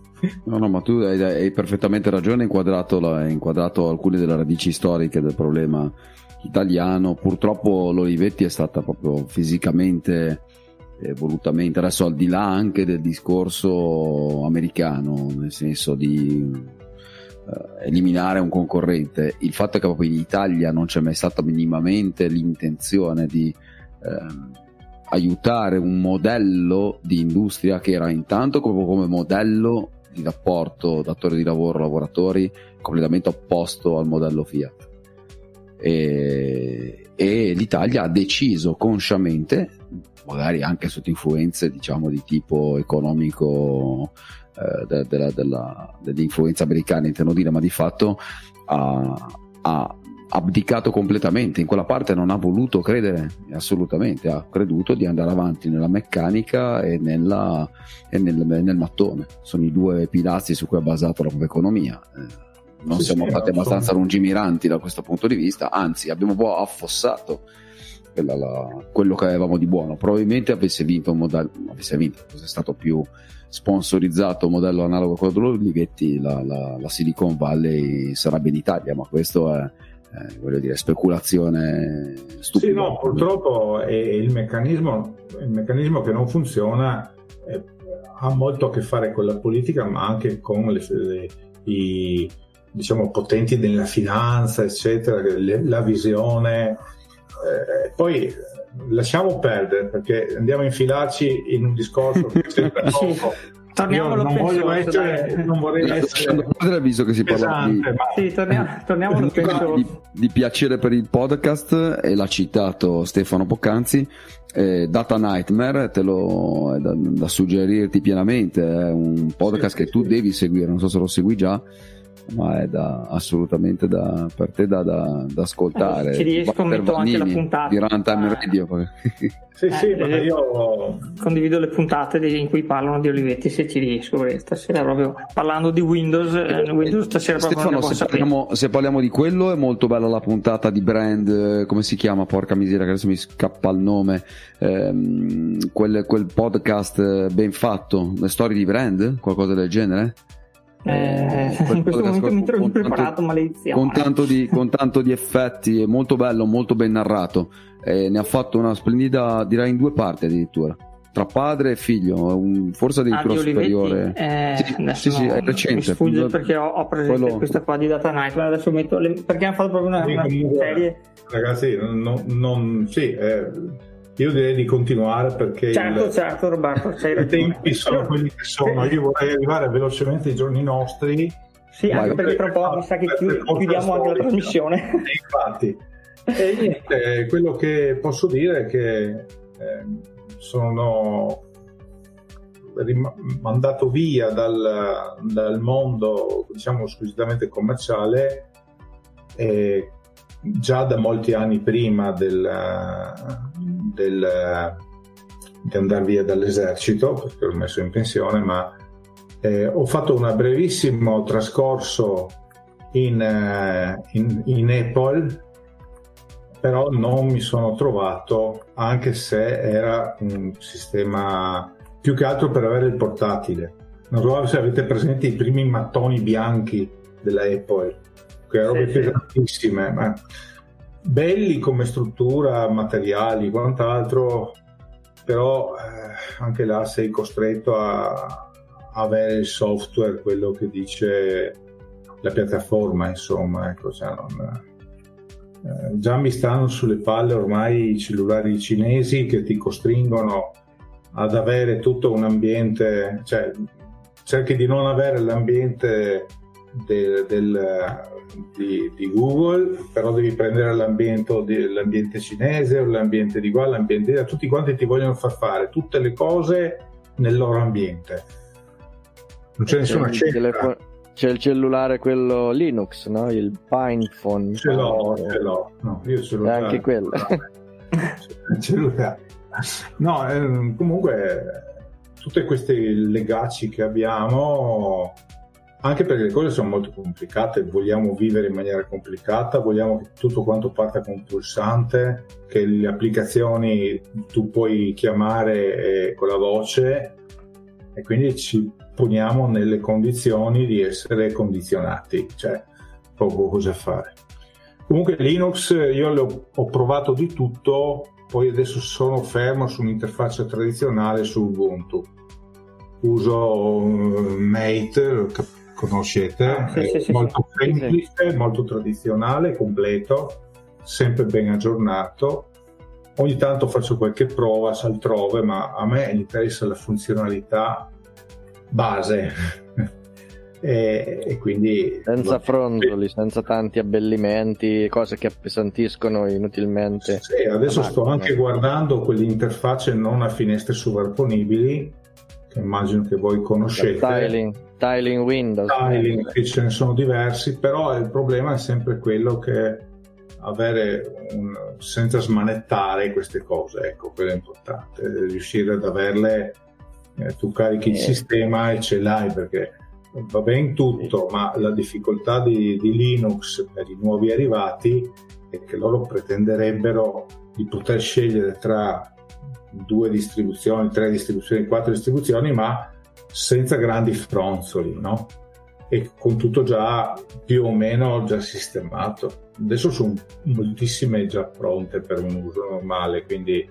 No, no, ma tu hai, hai perfettamente ragione, hai inquadrato, hai inquadrato alcune delle radici storiche del problema italiano. Purtroppo l'Olivetti è stata proprio fisicamente eh, volutamente, adesso al di là anche del discorso americano, nel senso di eh, eliminare un concorrente, il fatto è che proprio in Italia non c'è mai stata minimamente l'intenzione di eh, aiutare un modello di industria che era intanto come, come modello di rapporto datore di lavoro lavoratori completamente opposto al modello Fiat. E, e l'Italia ha deciso consciamente magari anche sotto influenze diciamo di tipo economico eh, de, de, de, della, dell'influenza americana intendo dire ma di fatto ha, ha, abdicato completamente in quella parte non ha voluto credere assolutamente ha creduto di andare avanti nella meccanica e, nella, e nel, nel, mattone. Sono i due pilastri su cui è basata la propria economia eh, non sì, siamo sì, stati abbastanza lungimiranti da questo punto di vista anzi abbiamo un po' affossato la, la, quello che avevamo di buono. Probabilmente avesse vinto un modello, avesse vinto, fosse stato più sponsorizzato un modello analogo a quello dell'Olivetti, la, la, la Silicon Valley sarebbe in Italia, ma questo è, eh, voglio dire, speculazione stupida. Sì, no, purtroppo è il meccanismo, il meccanismo che non funziona eh, ha molto a che fare con la politica, ma anche con le, le, i diciamo, potenti della finanza, eccetera, le, la visione eh, poi lasciamo perdere perché andiamo a infilarci in un discorso che sembra poco. Torniamo non, voglio essere, non vorrei essere visto che si parla di, ma... sì, torniamo, torniamo di, di, piacere per il podcast e l'ha citato Stefano Poccanzi eh, Data Nightmare te lo, è da, da suggerirti pienamente è un podcast sì, che tu devi seguire non so se lo segui già ma è da, assolutamente da, per te da, da, da ascoltare. Eh, ci riesco, metto anche la puntata. Di Runtime ah. Radio. sì, sì, eh, io condivido le puntate in cui parlano di Olivetti se ci riesco. Stasera proprio parlando di Windows, eh, Windows stasera Stefano, se parliamo, se parliamo, di quello è molto bella la puntata di Brand, eh, come si chiama? Porca miseria, che adesso mi scappa il nome. Ehm, quel, quel podcast ben fatto, le storie di Brand, qualcosa del genere? Eh, in questo momento mi trovo preparato, maledizione. Con tanto, di, con tanto di effetti, è molto bello, molto ben narrato. Eh, ne ha fatto una splendida, direi in due parti addirittura. Tra padre e figlio, un, forse addirittura ah, superiore. Eh, sì, sì, sì, è recente. Mi sfugge perché ho, ho presente Quello... questa qua di Data Night. Adesso metto le, perché hanno fatto proprio una, una serie. Ragazzi, non, non sì, eh, io direi di continuare perché certo, il, certo, Roberto, i tempi sono quelli che sono. Io vorrei arrivare velocemente ai giorni nostri. Sì, anche perché tra un po' mi sa che chiudiamo anche la trasmissione. Infatti, e niente, quello che posso dire è che eh, sono mandato via dal, dal mondo diciamo squisitamente commerciale eh, già da molti anni prima del, del, di andare via dall'esercito, perché l'ho messo in pensione, ma eh, ho fatto un brevissimo trascorso in, eh, in, in, Apple, però non mi sono trovato, anche se era un sistema più che altro per avere il portatile. Non so se avete presente i primi mattoni bianchi della Apple, che erano sì, pesantissime, sì. ma belli come struttura, materiali, quant'altro, però eh, anche là sei costretto a, avere il software, quello che dice la piattaforma, insomma, ecco, cioè non, eh, già mi stanno sulle palle ormai i cellulari cinesi che ti costringono ad avere tutto un ambiente, cioè cerchi di non avere l'ambiente del, del, di, di, Google, però devi prendere l'ambiente, l'ambiente cinese o l'ambiente di qua, l'ambiente di tutti quanti ti vogliono far fare tutte le cose nel loro ambiente. Non c'è, c'è nessuna scelta. C'è il cellulare quello Linux, no? Il PinePhone. Ce l'ho, ce l'ho. No, io ce l'ho. Anche quello. cellulare. No, eh, comunque tutte queste legaci che abbiamo anche perché le cose sono molto complicate, vogliamo vivere in maniera complicata, vogliamo che tutto quanto parta con un pulsante, che le applicazioni tu puoi chiamare eh, con la voce e quindi ci poniamo nelle condizioni di essere condizionati, cioè poco cosa fare. Comunque Linux io ho provato di tutto, poi adesso sono fermo su un'interfaccia tradizionale su Ubuntu. Uso Mate, conoscete, ah, sì, è sì, molto sì, semplice, molto tradizionale, completo, sempre ben aggiornato. Ogni tanto faccio qualche prova altrove, ma a me interessa la funzionalità base. e, e, quindi senza fronzoli, senza tanti abbellimenti, cose che appesantiscono inutilmente. Sì, adesso sto anche guardando quelle interfacce non a finestre sovrapponibili che immagino che voi conoscete. Tiling, tiling Windows. Tiling, che ce ne sono diversi, però il problema è sempre quello che avere un, senza smanettare queste cose, ecco, quello è importante, riuscire ad averle, eh, tu carichi il eh. sistema e ce l'hai perché va bene tutto, ma la difficoltà di, di Linux per i nuovi arrivati è che loro pretenderebbero di poter scegliere tra due distribuzioni, tre distribuzioni, quattro distribuzioni, ma senza grandi fronzoli, no? E con tutto già più o meno già sistemato. Adesso sono moltissime già pronte per un uso normale, quindi eh,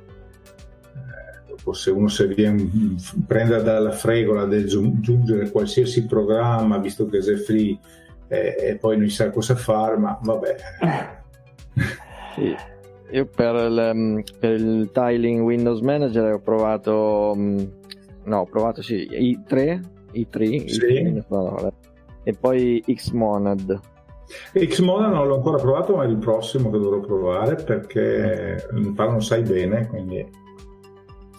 se uno se viene, prende dalla fregola del aggiungere qualsiasi programma, visto che è free, eh, e poi non sa cosa fare, ma vabbè. Sì. Io per il, mm, per il, tiling Windows Manager ho provato, mm, no, ho provato sì, i3, i3, sì. i3 no, e poi Xmonad. Xmonad non l'ho ancora provato, ma è il prossimo che dovrò provare perché mi pare non sai bene, quindi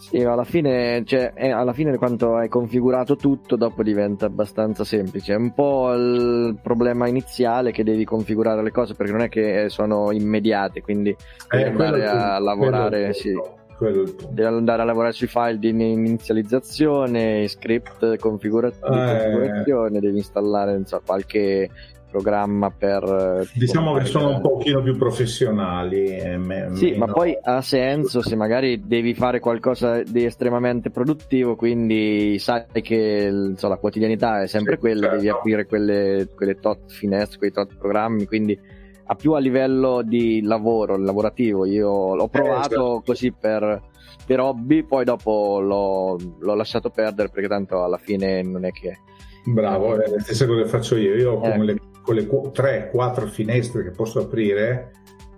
sì, alla fine, cioè, è, alla fine quanto hai configurato tutto dopo diventa abbastanza semplice. È un po' il problema iniziale che devi configurare le cose perché non è che sono immediate, quindi eh, devi andare a lavorare. Sì. Devi andare a lavorare sui file di inizializzazione, script configura- eh. di configurazione, devi installare so, qualche programma per... Eh, diciamo che sono un pochino più professionali. Me, sì, meno... ma poi ha senso se magari devi fare qualcosa di estremamente produttivo, quindi sai che so, la quotidianità è sempre sì, quella, certo. devi aprire quelle, quelle tot finestre, quei tot programmi, quindi a più a livello di lavoro, lavorativo. Io l'ho provato eh, certo. così per, per, hobby, poi dopo l'ho, l'ho lasciato perdere perché tanto alla fine non è che... Bravo, è la stessa cosa che faccio io. Io ho eh. come le con le 3-4 finestre che posso aprire,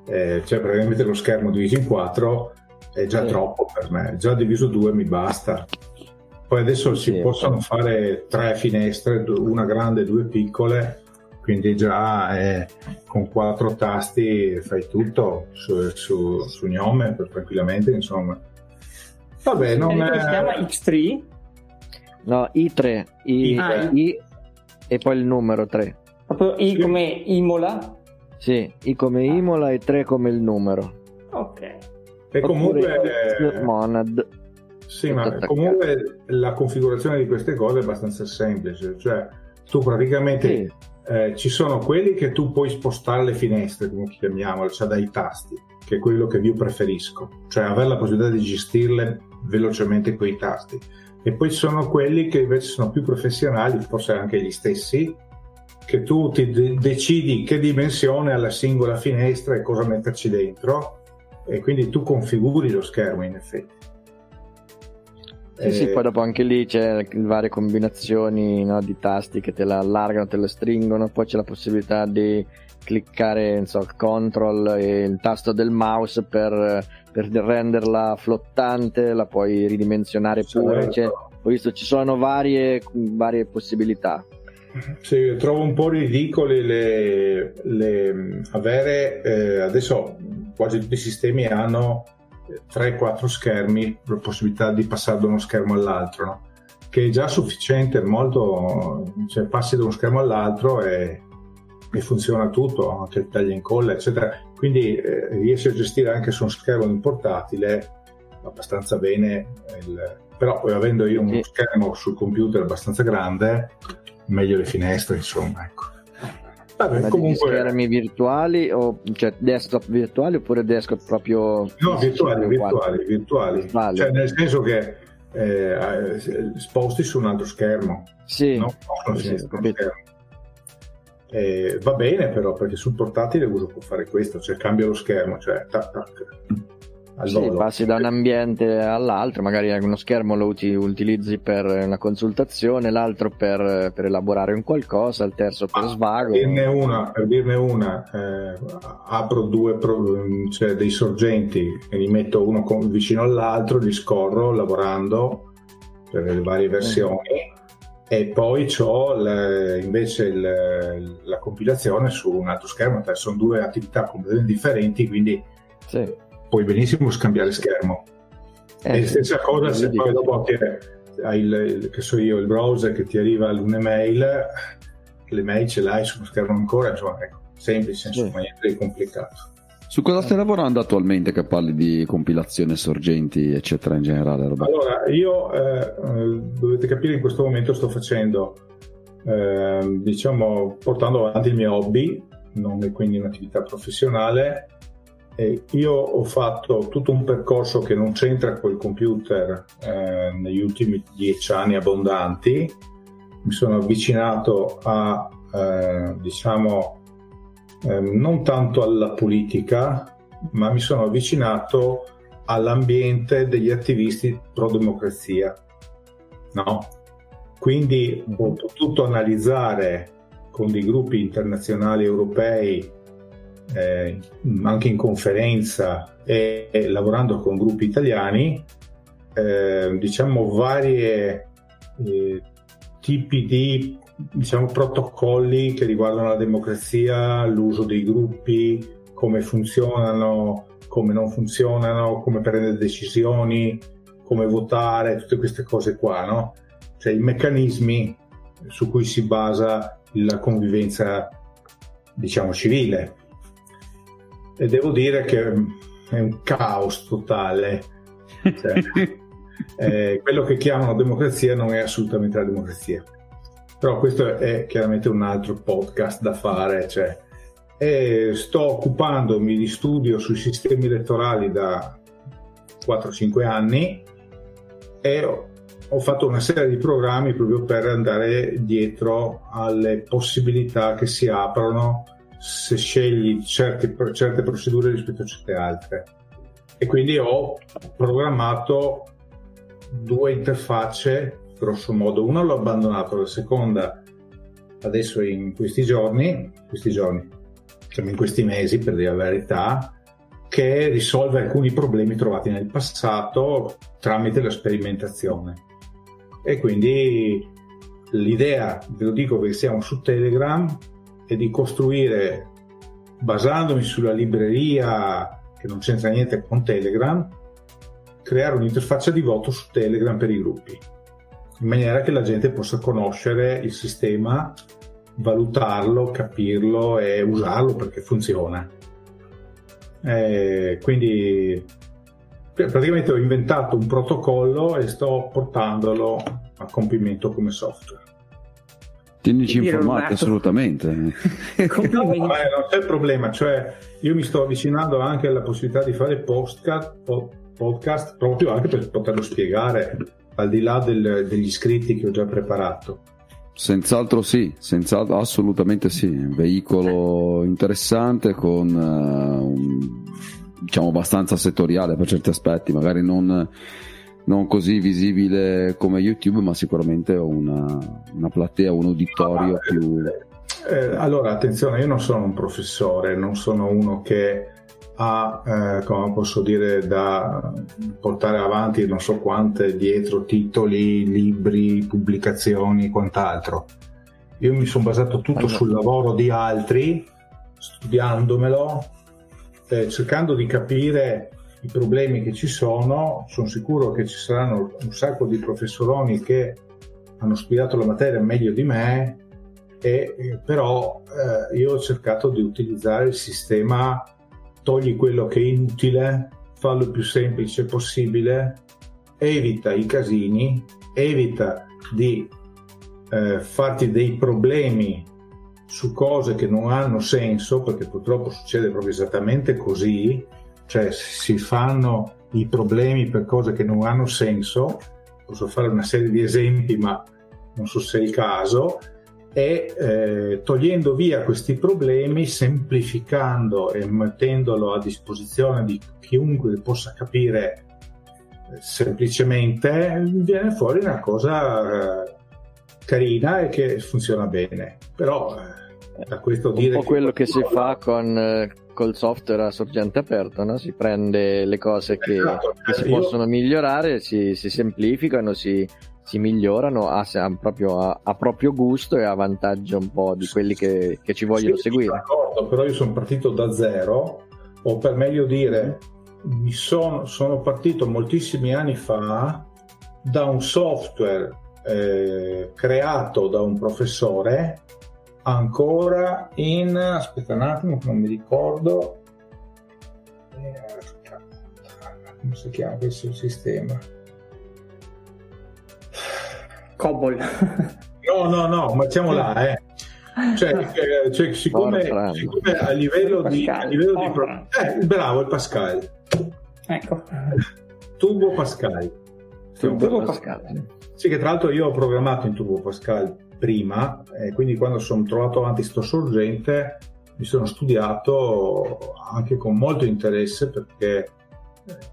eh, cioè praticamente lo schermo diviso in 4 è già sì. troppo per me, già diviso 2 mi basta. Poi adesso si sì, possono sì. fare tre finestre, una grande e due piccole, quindi già eh, con quattro tasti fai tutto su, su, su Gnome tranquillamente, insomma. Vabbè, non è... si chiama X3? No, I3, I, ah, I, e poi il numero 3. Proprio I sì. come Imola? Sì, I come Imola e 3 come il numero. Ok. E comunque... Monad. Sì, ma comunque la configurazione di queste cose è abbastanza semplice, cioè tu praticamente sì. eh, ci sono quelli che tu puoi spostare le finestre, come chiamiamole, cioè dai tasti, che è quello che io preferisco, cioè avere la possibilità di gestirle velocemente con i tasti. E poi ci sono quelli che invece sono più professionali, forse anche gli stessi, che tu ti de- decidi che dimensione ha la singola finestra e cosa metterci dentro e quindi tu configuri lo schermo in effetti. Sì, sì, poi dopo anche lì c'è varie combinazioni no, di tasti che te la allargano, te la stringono, poi c'è la possibilità di cliccare so, control e il tasto del mouse per, per renderla flottante, la puoi ridimensionare pure. Certo. Cioè, ho visto ci sono varie, varie possibilità. Sì, trovo un po' ridicole le, le avere eh, adesso quasi tutti i sistemi hanno 3-4 schermi, la possibilità di passare da uno schermo all'altro, no? che è già sufficiente, molto, cioè passi da uno schermo all'altro e, e funziona tutto, anche il taglia e incolla, eccetera. Quindi eh, riesci a gestire anche su uno schermo in portatile abbastanza bene, il, però poi avendo io uno schermo sul computer abbastanza grande, meglio le finestre, insomma, ecco. Vabbè, comunque... schermi virtuali o cioè desktop virtuali oppure desktop proprio no virtuali virtuali, virtuali, virtuali. Cioè, nel senso che eh, sposti su un altro schermo sì, no? no, sì, sì eh, va bene però perché sul portatile uso può fare questo cioè cambia lo schermo cioè tac tac sì, passi da un ambiente all'altro, magari uno schermo lo uti, utilizzi per una consultazione, l'altro per, per, elaborare un qualcosa, il terzo per ah, svago. Per dirne una, per dirne una eh, apro due cioè dei sorgenti e li metto uno con, vicino all'altro, li scorro lavorando per le varie versioni. Mm. E poi ho invece il, la compilazione su un altro schermo, cioè sono due attività completamente differenti, quindi sì puoi benissimo scambiare schermo. Eh, e stessa cosa se poi dopo che hai il, che so io, il browser che ti arriva un'email, le mail ce l'hai sullo schermo ancora, insomma, ecco, semplice, insomma, niente di complicato. Su cosa stai lavorando attualmente che parli di compilazione, sorgenti, eccetera, in generale? Roberto? Allora, io eh, dovete capire in questo momento sto facendo, eh, diciamo, portando avanti il mio hobby, non è quindi un'attività professionale, e io ho fatto tutto un percorso che non c'entra col computer eh, negli ultimi dieci anni abbondanti. Mi sono avvicinato a, eh, diciamo, eh, non tanto alla politica, ma mi sono avvicinato all'ambiente degli attivisti pro democrazia. No? Quindi ho potuto analizzare con dei gruppi internazionali europei eh, anche in conferenza e, e, lavorando con gruppi italiani, eh, diciamo varie eh, tipi di diciamo, protocolli che riguardano la democrazia, l'uso dei gruppi, come funzionano, come non funzionano, come prendere decisioni, come votare, tutte queste cose qua, no? Cioè i meccanismi su cui si basa la convivenza, diciamo, civile e devo dire che è un caos totale. Cioè, eh, quello che chiamano democrazia non è assolutamente la democrazia. Però questo è chiaramente un altro podcast da fare. Cioè, sto occupandomi di studio sui sistemi elettorali da 4-5 anni e ho fatto una serie di programmi proprio per andare dietro alle possibilità che si aprono se scegli certe, certe procedure rispetto a certe altre. E quindi ho programmato due interfacce, grosso modo. Una l'ho abbandonato, la seconda adesso in questi giorni, questi giorni, diciamo in questi mesi per dire la verità, che risolve alcuni problemi trovati nel passato tramite la sperimentazione. E quindi l'idea, ve lo dico perché siamo su Telegram, e di costruire, basandomi sulla libreria che non c'entra niente con Telegram, creare un'interfaccia di voto su Telegram per i gruppi, in maniera che la gente possa conoscere il sistema, valutarlo, capirlo e usarlo perché funziona. E quindi praticamente ho inventato un protocollo e sto portandolo a compimento come software. Tienici informati assolutamente. no, eh, non c'è il problema, cioè io mi sto avvicinando anche alla possibilità di fare podcast, podcast proprio anche per poterlo spiegare al di là del, degli scritti che ho già preparato. Senz'altro sì, senz'altro, assolutamente sì, un veicolo interessante con uh, un, diciamo abbastanza settoriale per certi aspetti, magari non, non così visibile come YouTube, ma sicuramente una, una platea, un uditorio più... Eh, allora, attenzione, io non sono un professore, non sono uno che ha, eh, come posso dire, da portare avanti non so quante dietro titoli, libri, pubblicazioni, quant'altro. Io mi sono basato tutto allora. sul lavoro di altri, studiandomelo, eh, cercando di capire i problemi che ci sono. Sono sicuro che ci saranno un sacco di professoroni che hanno studiato la materia meglio di me, e, eh, però eh, io ho cercato di utilizzare il sistema togli quello che è inutile, fallo il più semplice possibile, evita i casini, evita di eh, farti dei problemi su cose che non hanno senso, perché purtroppo succede proprio esattamente così, cioè si fanno i problemi per cose che non hanno senso, posso fare una serie di esempi ma non so se è il caso, e eh, togliendo via questi problemi, semplificando e mettendolo a disposizione di chiunque possa capire eh, semplicemente, viene fuori una cosa eh, carina e che funziona bene. Però eh, da questo Un dire... Un po' quello che, si fa con eh, col software a sorgente aperto, no? si prende le cose che, esatto. che si io... possono migliorare, si, si semplificano, si, si migliorano a, a, proprio, a, a, proprio, gusto e a vantaggio un po' di quelli che, che ci vogliono sì, seguire. D'accordo, però io sono partito da zero, o per meglio dire, mi sono, sono partito moltissimi anni fa da un software eh, creato da un professore ancora in aspetta un attimo non mi ricordo. Eh, come si chiama questo sistema? Cobol. no, no, no, mettiamo là, eh. Cioè, eh, cioè siccome, siccome, a livello di, a livello di pro... eh, bravo il Pascal. Ecco. Turbo Pascal. Turbo, Turbo Pascal. Pascal. Sì che tra l'altro io ho programmato in Turbo Pascal prima e quindi quando sono trovato avanti sto sorgente mi sono studiato anche con molto interesse perché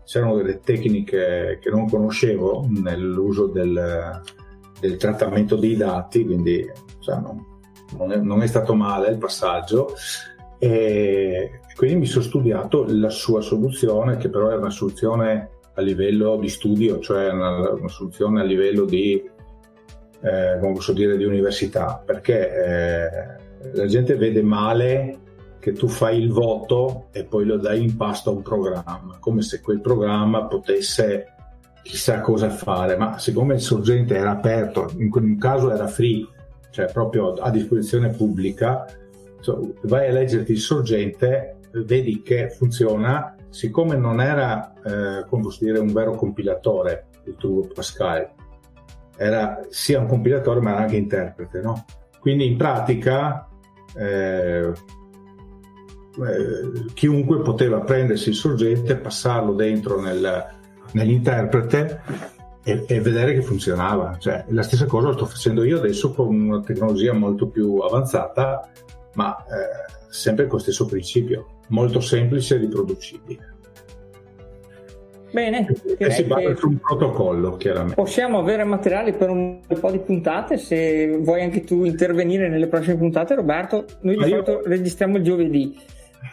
c'erano delle tecniche che non conoscevo nell'uso del, del trattamento dei dati, quindi cioè, non, non, è, non, è, stato male il passaggio. E quindi mi sono studiato la sua soluzione, che però è una soluzione a livello di studio, cioè una, una soluzione a livello di, eh, come posso dire, di università, perché eh, la gente vede male che tu fai il voto e poi lo dai in pasto a un programma, come se quel programma potesse chissà cosa fare, ma siccome il sorgente era aperto, in quel caso era free, cioè proprio a disposizione pubblica, vai a leggerti il sorgente, vedi che funziona, siccome non era, eh, come posso dire, un vero compilatore, il Turbo Pascal, era sia un compilatore ma anche interprete, no? Quindi in pratica eh, eh, chiunque poteva prendersi il sorgente, passarlo dentro nel, nell'interprete e, e, vedere che funzionava. Cioè, la stessa cosa lo sto facendo io adesso con una tecnologia molto più avanzata, ma eh, sempre con lo stesso principio, molto semplice e riproducibile. Bene, e si basa su un protocollo, chiaramente. Possiamo avere materiali per un po' di puntate. Se vuoi anche tu intervenire nelle prossime puntate, Roberto, noi di solito io... registriamo il giovedì,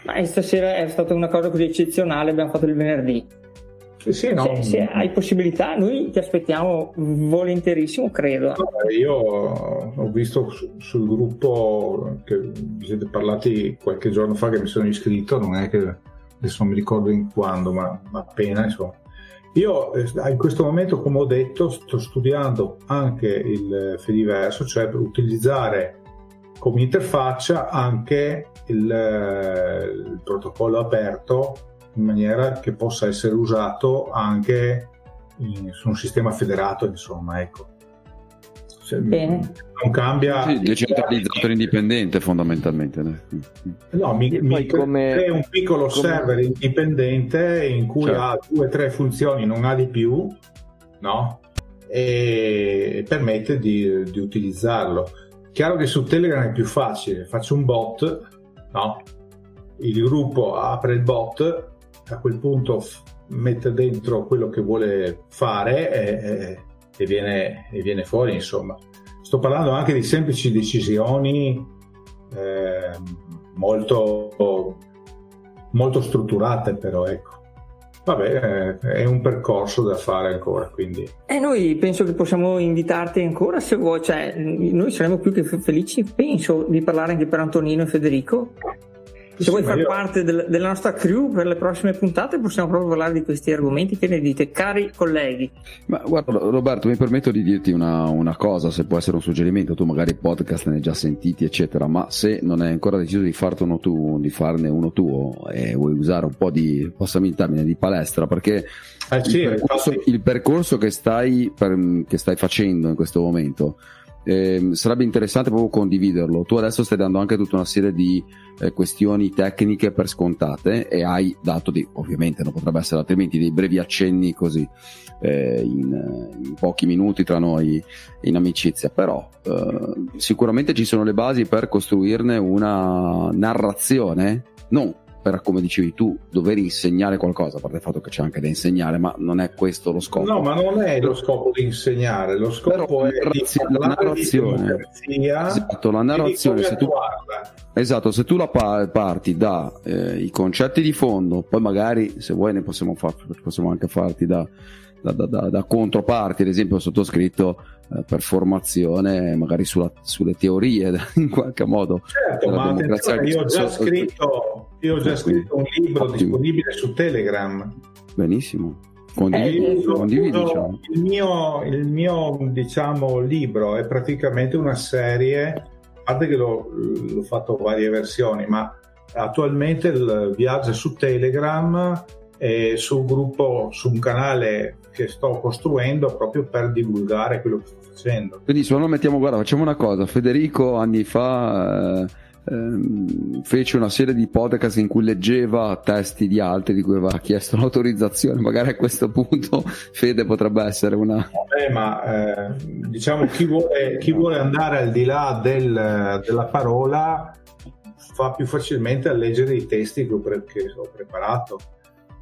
ma stasera è stata una cosa così eccezionale, abbiamo fatto il venerdì. Sì, sì, no. se, se, hai possibilità, noi ti aspettiamo volentierissimo, credo. Io ho visto sul gruppo che vi siete parlati qualche giorno fa che mi sono iscritto, non è che adesso non mi ricordo in quando, ma, appena insomma. Io eh, in questo momento, come ho detto, sto studiando anche il Fediverso, cioè per utilizzare come interfaccia anche il, eh, il protocollo aperto in maniera che possa essere usato anche in, su un sistema federato, insomma, ecco. Cioè, Bene. Non cambia. Sì, decentralizzato e indipendente fondamentalmente. No, mi, mi come... crea un piccolo come... server indipendente in cui certo. ha due o tre funzioni, non ha di più, no? e permette di, di utilizzarlo. Chiaro che su Telegram è più facile, faccio un bot, no? il gruppo apre il bot, a quel punto f- mette dentro quello che vuole fare e, e, viene, e, viene, fuori, insomma. Sto parlando anche di semplici decisioni eh, molto, molto strutturate, però ecco. Vabbè, è un percorso da fare ancora, quindi. E noi penso che possiamo invitarti ancora se vuoi, cioè noi saremo più che felici, penso, di parlare anche per Antonino e Federico se sì, vuoi far io... parte del, della nostra crew per le prossime puntate possiamo proprio parlare di questi argomenti che ne dite cari colleghi. Ma guarda Roberto mi permetto di dirti una, una cosa se può essere un suggerimento tu magari podcast ne hai già sentiti eccetera ma se non hai ancora deciso di, uno tu, di farne uno tuo e vuoi usare un po' di passami il termine di palestra perché eh sì, il, percorso, il, percorso, che stai, per, che stai facendo in questo momento eh, sarebbe interessante proprio condividerlo. Tu adesso stai dando anche tutta una serie di eh, questioni tecniche per scontate e hai dato, di, ovviamente non potrebbe essere altrimenti, dei brevi accenni così eh, in, in, pochi minuti tra noi in amicizia, però eh, sicuramente ci sono le basi per costruirne una narrazione, non per, come dicevi tu, dover insegnare qualcosa, a parte il fatto che c'è anche da insegnare, ma non è questo lo scopo. No, ma non è lo scopo di insegnare, lo scopo Però, è narrazio- la narrazione. Esatto, la narrazione, se tu, esatto, se tu la parti dai eh, concetti di fondo, poi magari se vuoi ne possiamo, far, possiamo anche farti da da, da, da, controparti, ad esempio sottoscritto per formazione magari sulla, sulle teorie in qualche modo. Certo, ma io ho già scritto, io ho già scritto un libro Ottimo. disponibile su Telegram. Benissimo. Condividi, eh, condividi diciamo. il, mio, il mio diciamo, libro è praticamente una serie, a parte che l'ho, l'ho fatto varie versioni, ma attualmente il viaggio su Telegram e su un gruppo, su un canale che sto costruendo proprio per divulgare quello che sto facendo. Benissimo, allora mettiamo, guarda, facciamo una cosa. Federico anni fa eh, ehm, fece una serie di podcast in cui leggeva testi di altri di cui aveva chiesto l'autorizzazione. Magari a questo punto Fede potrebbe essere una... Vabbè, ma eh, diciamo chi vuole, chi vuole, andare al di là del, della parola fa più facilmente a leggere i testi che ho, pre- che ho preparato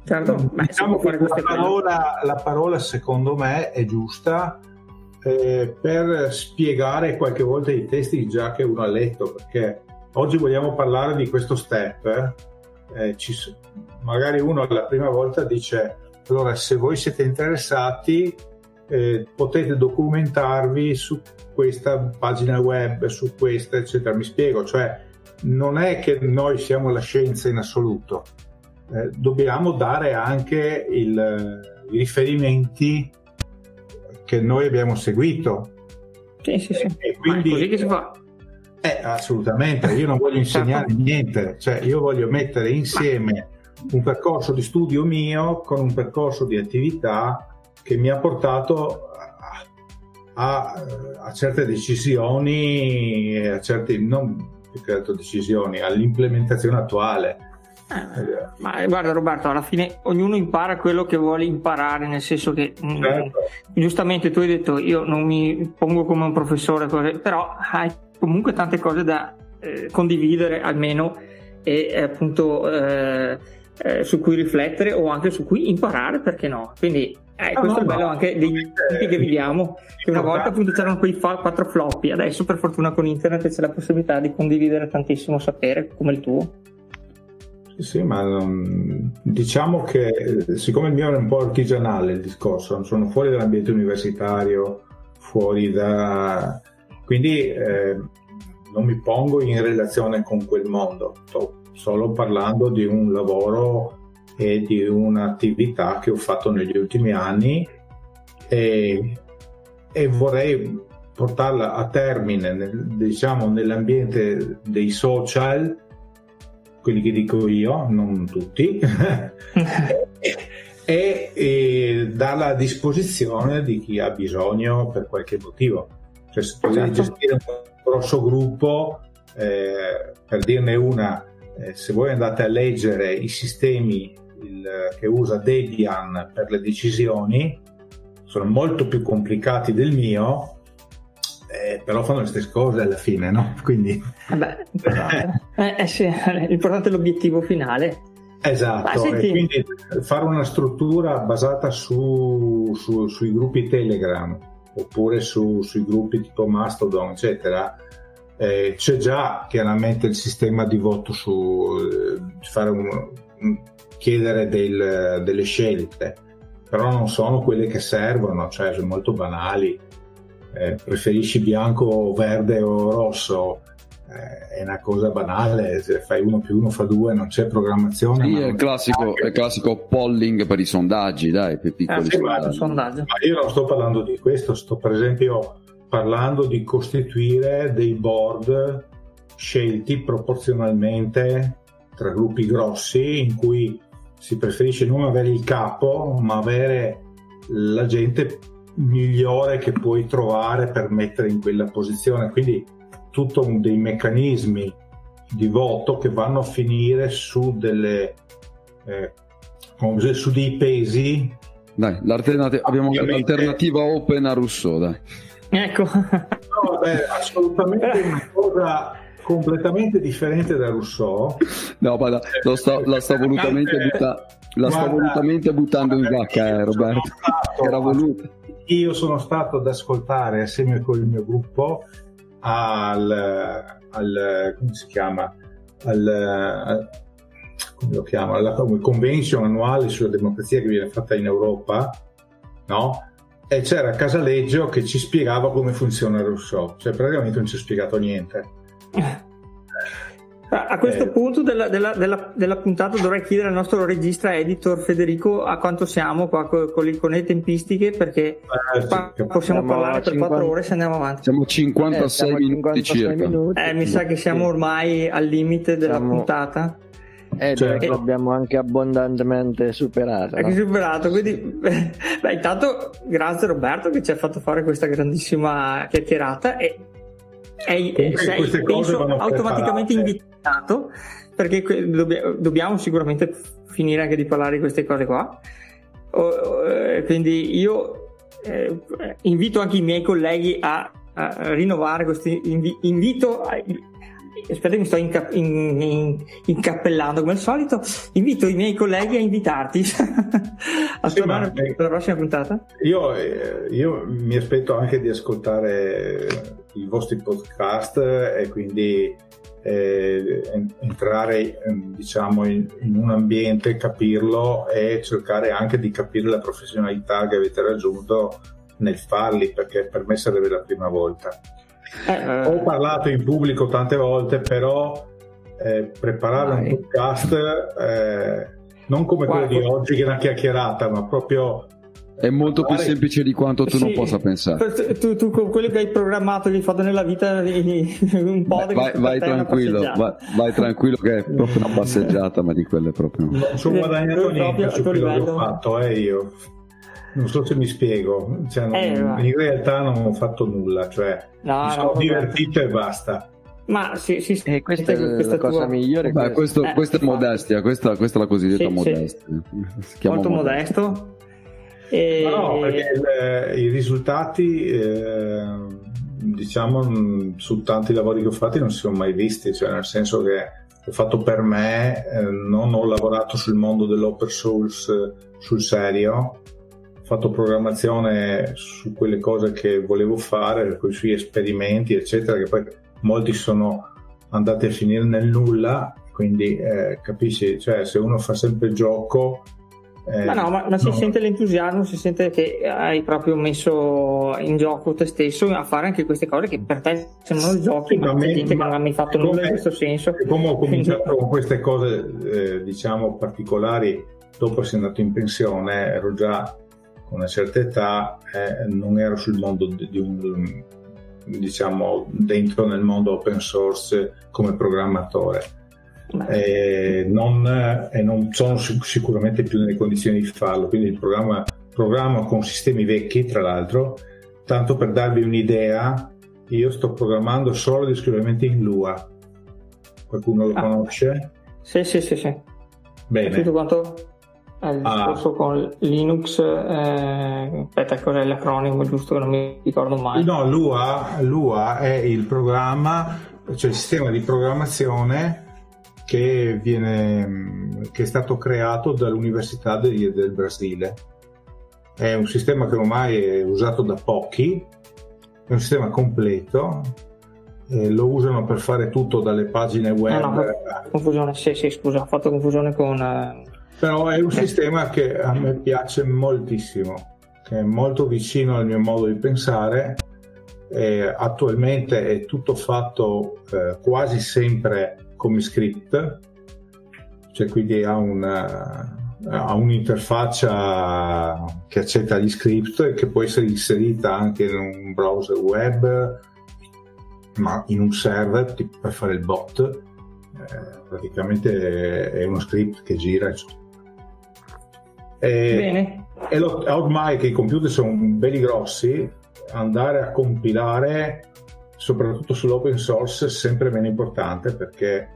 Certo, Beh, diciamo la parola, la parola, secondo me è giusta eh, per spiegare qualche volta i testi già che uno ha letto, perché oggi vogliamo parlare di questo step. Eh, ci, magari uno la prima volta dice allora se voi siete interessati eh, potete documentarvi su questa pagina web, su questa eccetera. Mi spiego, cioè non è che noi siamo la scienza in assoluto eh, dobbiamo dare anche il, i riferimenti che noi abbiamo seguito. Sì, sì, sì. E quindi, così che si fa. Eh, assolutamente, io non voglio insegnare certo. niente, cioè io voglio mettere insieme un percorso di studio mio con un percorso di attività che mi ha portato a, a, a certe decisioni, a certe non più che altro decisioni, all'implementazione attuale. Eh, ma guarda Roberto, alla fine ognuno impara quello che vuole imparare, nel senso che mm, certo. mh, giustamente tu hai detto io non mi pongo come un professore, però hai comunque tante cose da eh, condividere almeno e eh, appunto eh, eh, su cui riflettere o anche su cui imparare, perché no? Quindi eh, no, questo no, è bello no. anche dei tempi che viviamo, che una volta appunto c'erano quei fa- quattro floppy, adesso per fortuna con internet c'è la possibilità di condividere tantissimo sapere come il tuo. Sì, ma um, diciamo che eh, siccome il mio è un po' artigianale il discorso, sono fuori dall'ambiente universitario, fuori da... quindi eh, non mi pongo in relazione con quel mondo, sto solo parlando di un lavoro e di un'attività che ho fatto negli ultimi anni e, e vorrei portarla a termine nel, diciamo, nell'ambiente dei social quelli che dico io, non tutti, e, e darla a disposizione di chi ha bisogno per qualche motivo. Cioè, se tu certo. gestire un grosso gruppo, eh, per dirne una, eh, se voi andate a leggere i sistemi il, che usa Debian per le decisioni, sono molto più complicati del mio, eh, però fanno le stesse cose alla fine, no? Quindi... Vabbè, eh, eh, sì, l'importante è l'obiettivo finale. Esatto, e quindi fare una struttura basata su, su, sui gruppi Telegram oppure su, sui gruppi tipo Mastodon, eccetera, eh, c'è già chiaramente il sistema di voto su eh, fare un, un, chiedere del, delle scelte, però non sono quelle che servono, cioè sono molto banali. Eh, preferisci bianco, verde o rosso? Eh, è una cosa banale, se fai uno più uno fa due, non c'è programmazione. Sì, è il, classico, è il classico polling per i sondaggi, dai, per piccoli eh, sì, sondaggi. Ma io non sto parlando di questo, sto per esempio parlando di costituire dei board scelti proporzionalmente tra gruppi grossi in cui si preferisce non avere il capo, ma avere la gente migliore che puoi trovare per mettere in quella posizione. Quindi tutto un, dei meccanismi di voto che vanno a finire su delle eh, dire, su dei pesi. Dai, l'alternativa, abbiamo un'alternativa open a Rousseau, dai. Ecco. No, beh, assolutamente una cosa completamente differente da Rousseau. No, la, lo sto, la sto volutamente, butta, la sto volutamente buttando in vacca, eh, Roberto. Era voluto. Io sono stato ad ascoltare assieme con il mio gruppo al, al come si chiama? Al, come lo chiamo? Alla convention annuale sulla democrazia che viene fatta in Europa, no? E c'era Casaleggio che ci spiegava come funziona Rousseau, cioè praticamente non ci ha spiegato niente. A questo eh. punto della, della, della, della, puntata dovrei chiedere al nostro regista editor Federico a quanto siamo qua con, con, le, con le tempistiche perché eh, possiamo parlare 50, per 4 ore se andiamo avanti. Siamo 56 eh, siamo minuti 56 circa. Minuti. Eh, mi sa che siamo ormai al limite della siamo... puntata. Eh, certo. l'abbiamo anche abbondantemente superato. No? superato, quindi beh, intanto grazie Roberto che ci ha fatto fare questa grandissima chiacchierata e è, sei penso, automaticamente invitato perché dobbiamo sicuramente finire anche di parlare di queste cose qua. Eh, quindi io eh, invito anche i miei colleghi a, a rinnovare questo invito. Aspetta, mi sto inca- in, in, incappellando come al solito. Invito i miei colleghi a invitarti a sì, tornare per la prossima puntata. Io, eh, io mi aspetto anche di ascoltare i vostri podcast e quindi eh, entrare diciamo in, in, un ambiente, capirlo e cercare anche di capire la professionalità che avete raggiunto nel farli perché per me sarebbe la prima volta. Eh, Ho parlato in pubblico tante volte, però eh, preparare vai. un podcast eh, non come quello di oggi che è una chiacchierata, ma proprio è molto più semplice di quanto tu sì, non possa pensare. Tu, tu, con quello che hai programmato, che hai fatto nella vita, un po' Vai, vai, vai tranquillo, vai, vai, tranquillo che è proprio una passeggiata, ma di quelle proprio. Non sono guadagnato niente su quello che ho fatto, eh, io. Non so se mi spiego, cioè, non, eh, in realtà non ho fatto nulla, cioè no, mi sono no, divertito e basta. Ma sì, sì, sì. Eh, questa è la cosa tua... migliore. Beh, questo, eh, questa è modestia, questa, questa, è la cosiddetta sì, modestia. Sì. Molto modesto. modesto e... No, perché il, i risultati, eh, diciamo, su tanti lavori che ho fatto non si sono mai visti, cioè nel senso che l'ho fatto per me, eh, non ho lavorato sul mondo dell'open source eh, sul serio, ho fatto programmazione su quelle cose che volevo fare, sui esperimenti, eccetera, che poi molti sono andati a finire nel nulla, quindi eh, capisci, cioè se uno fa sempre gioco eh, ma no, ma, ma si no. sente l'entusiasmo, si sente che hai proprio messo in gioco te stesso a fare anche queste cose che per te sembrano giochi, sì, ma, c'è gente ma, che non ha mai fatto nulla in questo senso. Come ho cominciato con queste cose, eh, diciamo, particolari, dopo essere andato in pensione, ero già con una certa età, eh, non ero sul mondo di, di un, diciamo, dentro nel mondo open source come programmatore e non, e non, sono sicuramente più nelle condizioni di farlo. Quindi il programma, programma con sistemi vecchi, tra l'altro, tanto per darvi un'idea, io sto programmando solo ed esclusivamente in Lua. Qualcuno lo ah. conosce? Sì, sì, sì, sì. Bene. Quanto... al ah. discorso ah. con Linux, eh, aspetta cos'è l'acronimo giusto che non mi ricordo mai. No, Lua, Lua è il programma, cioè il sistema di programmazione che, viene, che è stato creato dall'Università del, del Brasile. È un sistema che ormai è usato da pochi, è un sistema completo, eh, lo usano per fare tutto dalle pagine web. No, no, confusione, sì, sì, scusa, ho fatto confusione con... Eh... Però è un sistema che a me piace moltissimo, che è molto vicino al mio modo di pensare. Eh, attualmente è tutto fatto eh, quasi sempre come script, cioè quindi ha, una, ha un'interfaccia che accetta gli script e che può essere inserita anche in un browser web, ma in un server tipo per fare il bot. Eh, praticamente è uno script che gira. E, Bene. E lo, ormai che i computer sono belli grossi, andare a compilare soprattutto sull'open source è sempre meno importante perché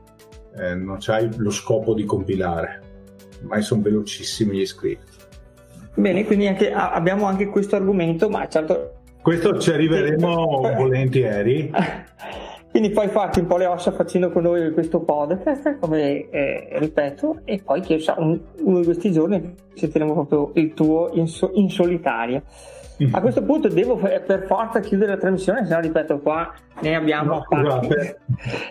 eh, non c'hai lo scopo di compilare, ormai sono velocissimi gli script. Bene, quindi anche, abbiamo anche questo argomento, ma certo... Questo ci arriveremo volentieri. Quindi poi fatti un po' le ossa facendo con noi questo podcast, come eh, ripeto, e poi che un, uno di questi giorni sentiremo proprio il tuo in, so, in solitaria. A questo punto devo per forza chiudere la trasmissione, se no ripeto qua ne abbiamo no, scusate.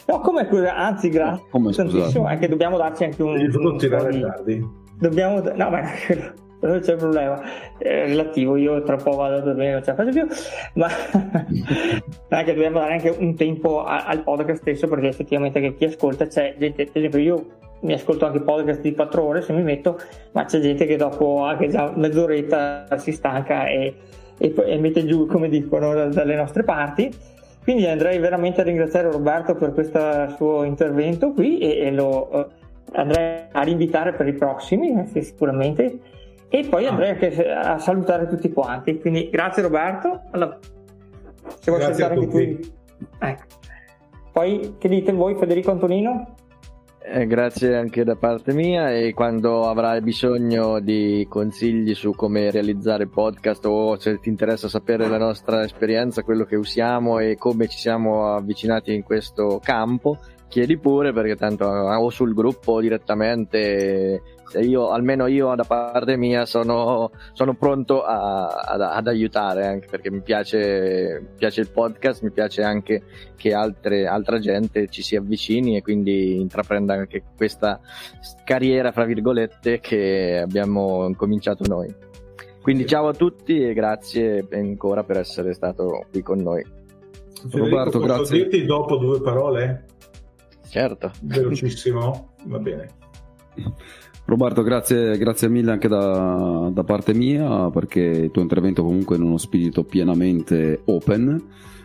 no come anzi grazie come, tantissimo è che dobbiamo darci anche un, un tirare tardi. Dobbiamo no ma non c'è problema. È relativo io tra poco vado a dormire non ce la faccio più ma anche dobbiamo dare anche un tempo al podcast stesso perché effettivamente che chi ascolta c'è gente per esempio io mi ascolto anche podcast di 4 ore se mi metto ma c'è gente che dopo anche già mezz'oretta si stanca e e, e mette giù, come dicono, dalle nostre parti. Quindi andrei veramente a ringraziare Roberto per questo suo intervento qui e, e lo uh, andrei a rinvitare per i prossimi, eh, sicuramente. E poi andrei anche a salutare tutti quanti. Quindi grazie Roberto. Allora, se vuoi salutare anche tu. Ecco. Poi che dite voi Federico Antonino? Eh, grazie anche da parte mia e quando avrai bisogno di consigli su come realizzare podcast o se ti interessa sapere la nostra esperienza, quello che usiamo e come ci siamo avvicinati in questo campo, chiedi pure perché tanto o sul gruppo direttamente io, almeno io da parte mia sono, sono pronto a, ad, ad, aiutare anche perché mi piace, mi piace, il podcast, mi piace anche che altre, altra gente ci si avvicini e quindi intraprenda anche questa carriera, fra virgolette, che abbiamo cominciato noi. Quindi ciao a tutti e grazie ancora per essere stato qui con noi. Federico, Roberto, grazie. dirti dopo due parole? Certo. Velocissimo, va bene. Roberto, grazie, grazie mille anche da, da, parte mia perché il tuo intervento comunque in uno spirito pienamente open,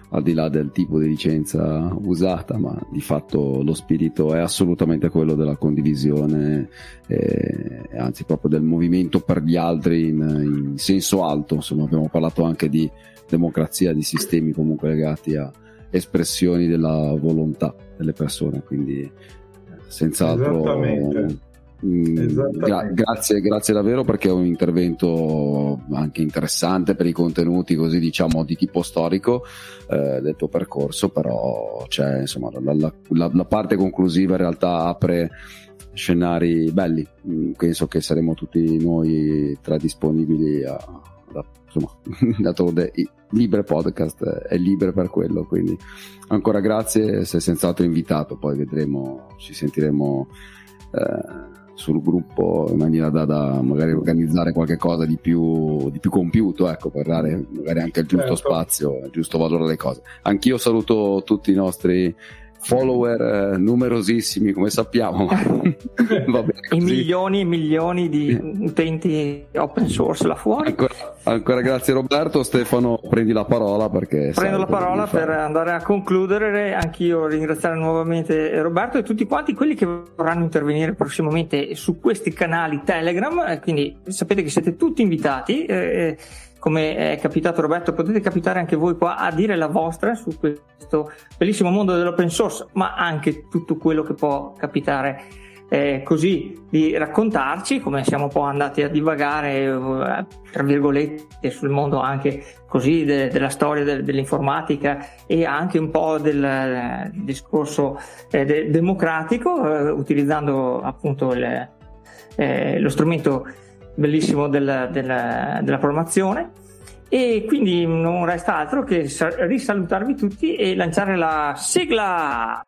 al di là del tipo di licenza usata, ma di fatto lo spirito è assolutamente quello della condivisione, eh, anzi proprio del movimento per gli altri in, in senso alto. Insomma, abbiamo parlato anche di democrazia, di sistemi comunque legati a espressioni della volontà delle persone, quindi eh, senz'altro gra- grazie, grazie davvero perché è un intervento anche interessante per i contenuti così diciamo di tipo storico eh, del tuo percorso, però cioè, insomma, la, la, la, la, parte conclusiva in realtà apre scenari belli, mm, penso che saremo tutti noi tra disponibili a, a insomma, d'altronde Libre Podcast è libero per quello, quindi ancora grazie, sei senz'altro invitato, poi vedremo, ci sentiremo. Eh, sul gruppo in maniera da, da magari organizzare qualche cosa di più, di più compiuto, ecco, per dare magari anche il giusto certo. spazio, il giusto valore alle cose. Anch'io saluto tutti i nostri follower eh, numerosissimi come sappiamo e milioni e milioni di utenti open source là fuori. Ancora, ancora, grazie Roberto. Stefano prendi la parola perché prendo la parola per andare a concludere. Anch'io ringraziare nuovamente Roberto e tutti quanti quelli che vorranno intervenire prossimamente su questi canali Telegram. Eh, quindi sapete che siete tutti invitati eh, come è capitato Roberto, potete capitare anche voi qua a dire la vostra su questo bellissimo mondo dell'open source, ma anche tutto quello che può capitare eh, così di raccontarci come siamo un po' andati a divagare eh, tra virgolette sul mondo anche così de- della storia de- dell'informatica e anche un po' del eh, discorso eh, de- democratico eh, utilizzando appunto il, eh, lo strumento bellissimo del, del, della programmazione e quindi non resta altro che risalutarvi tutti e lanciare la sigla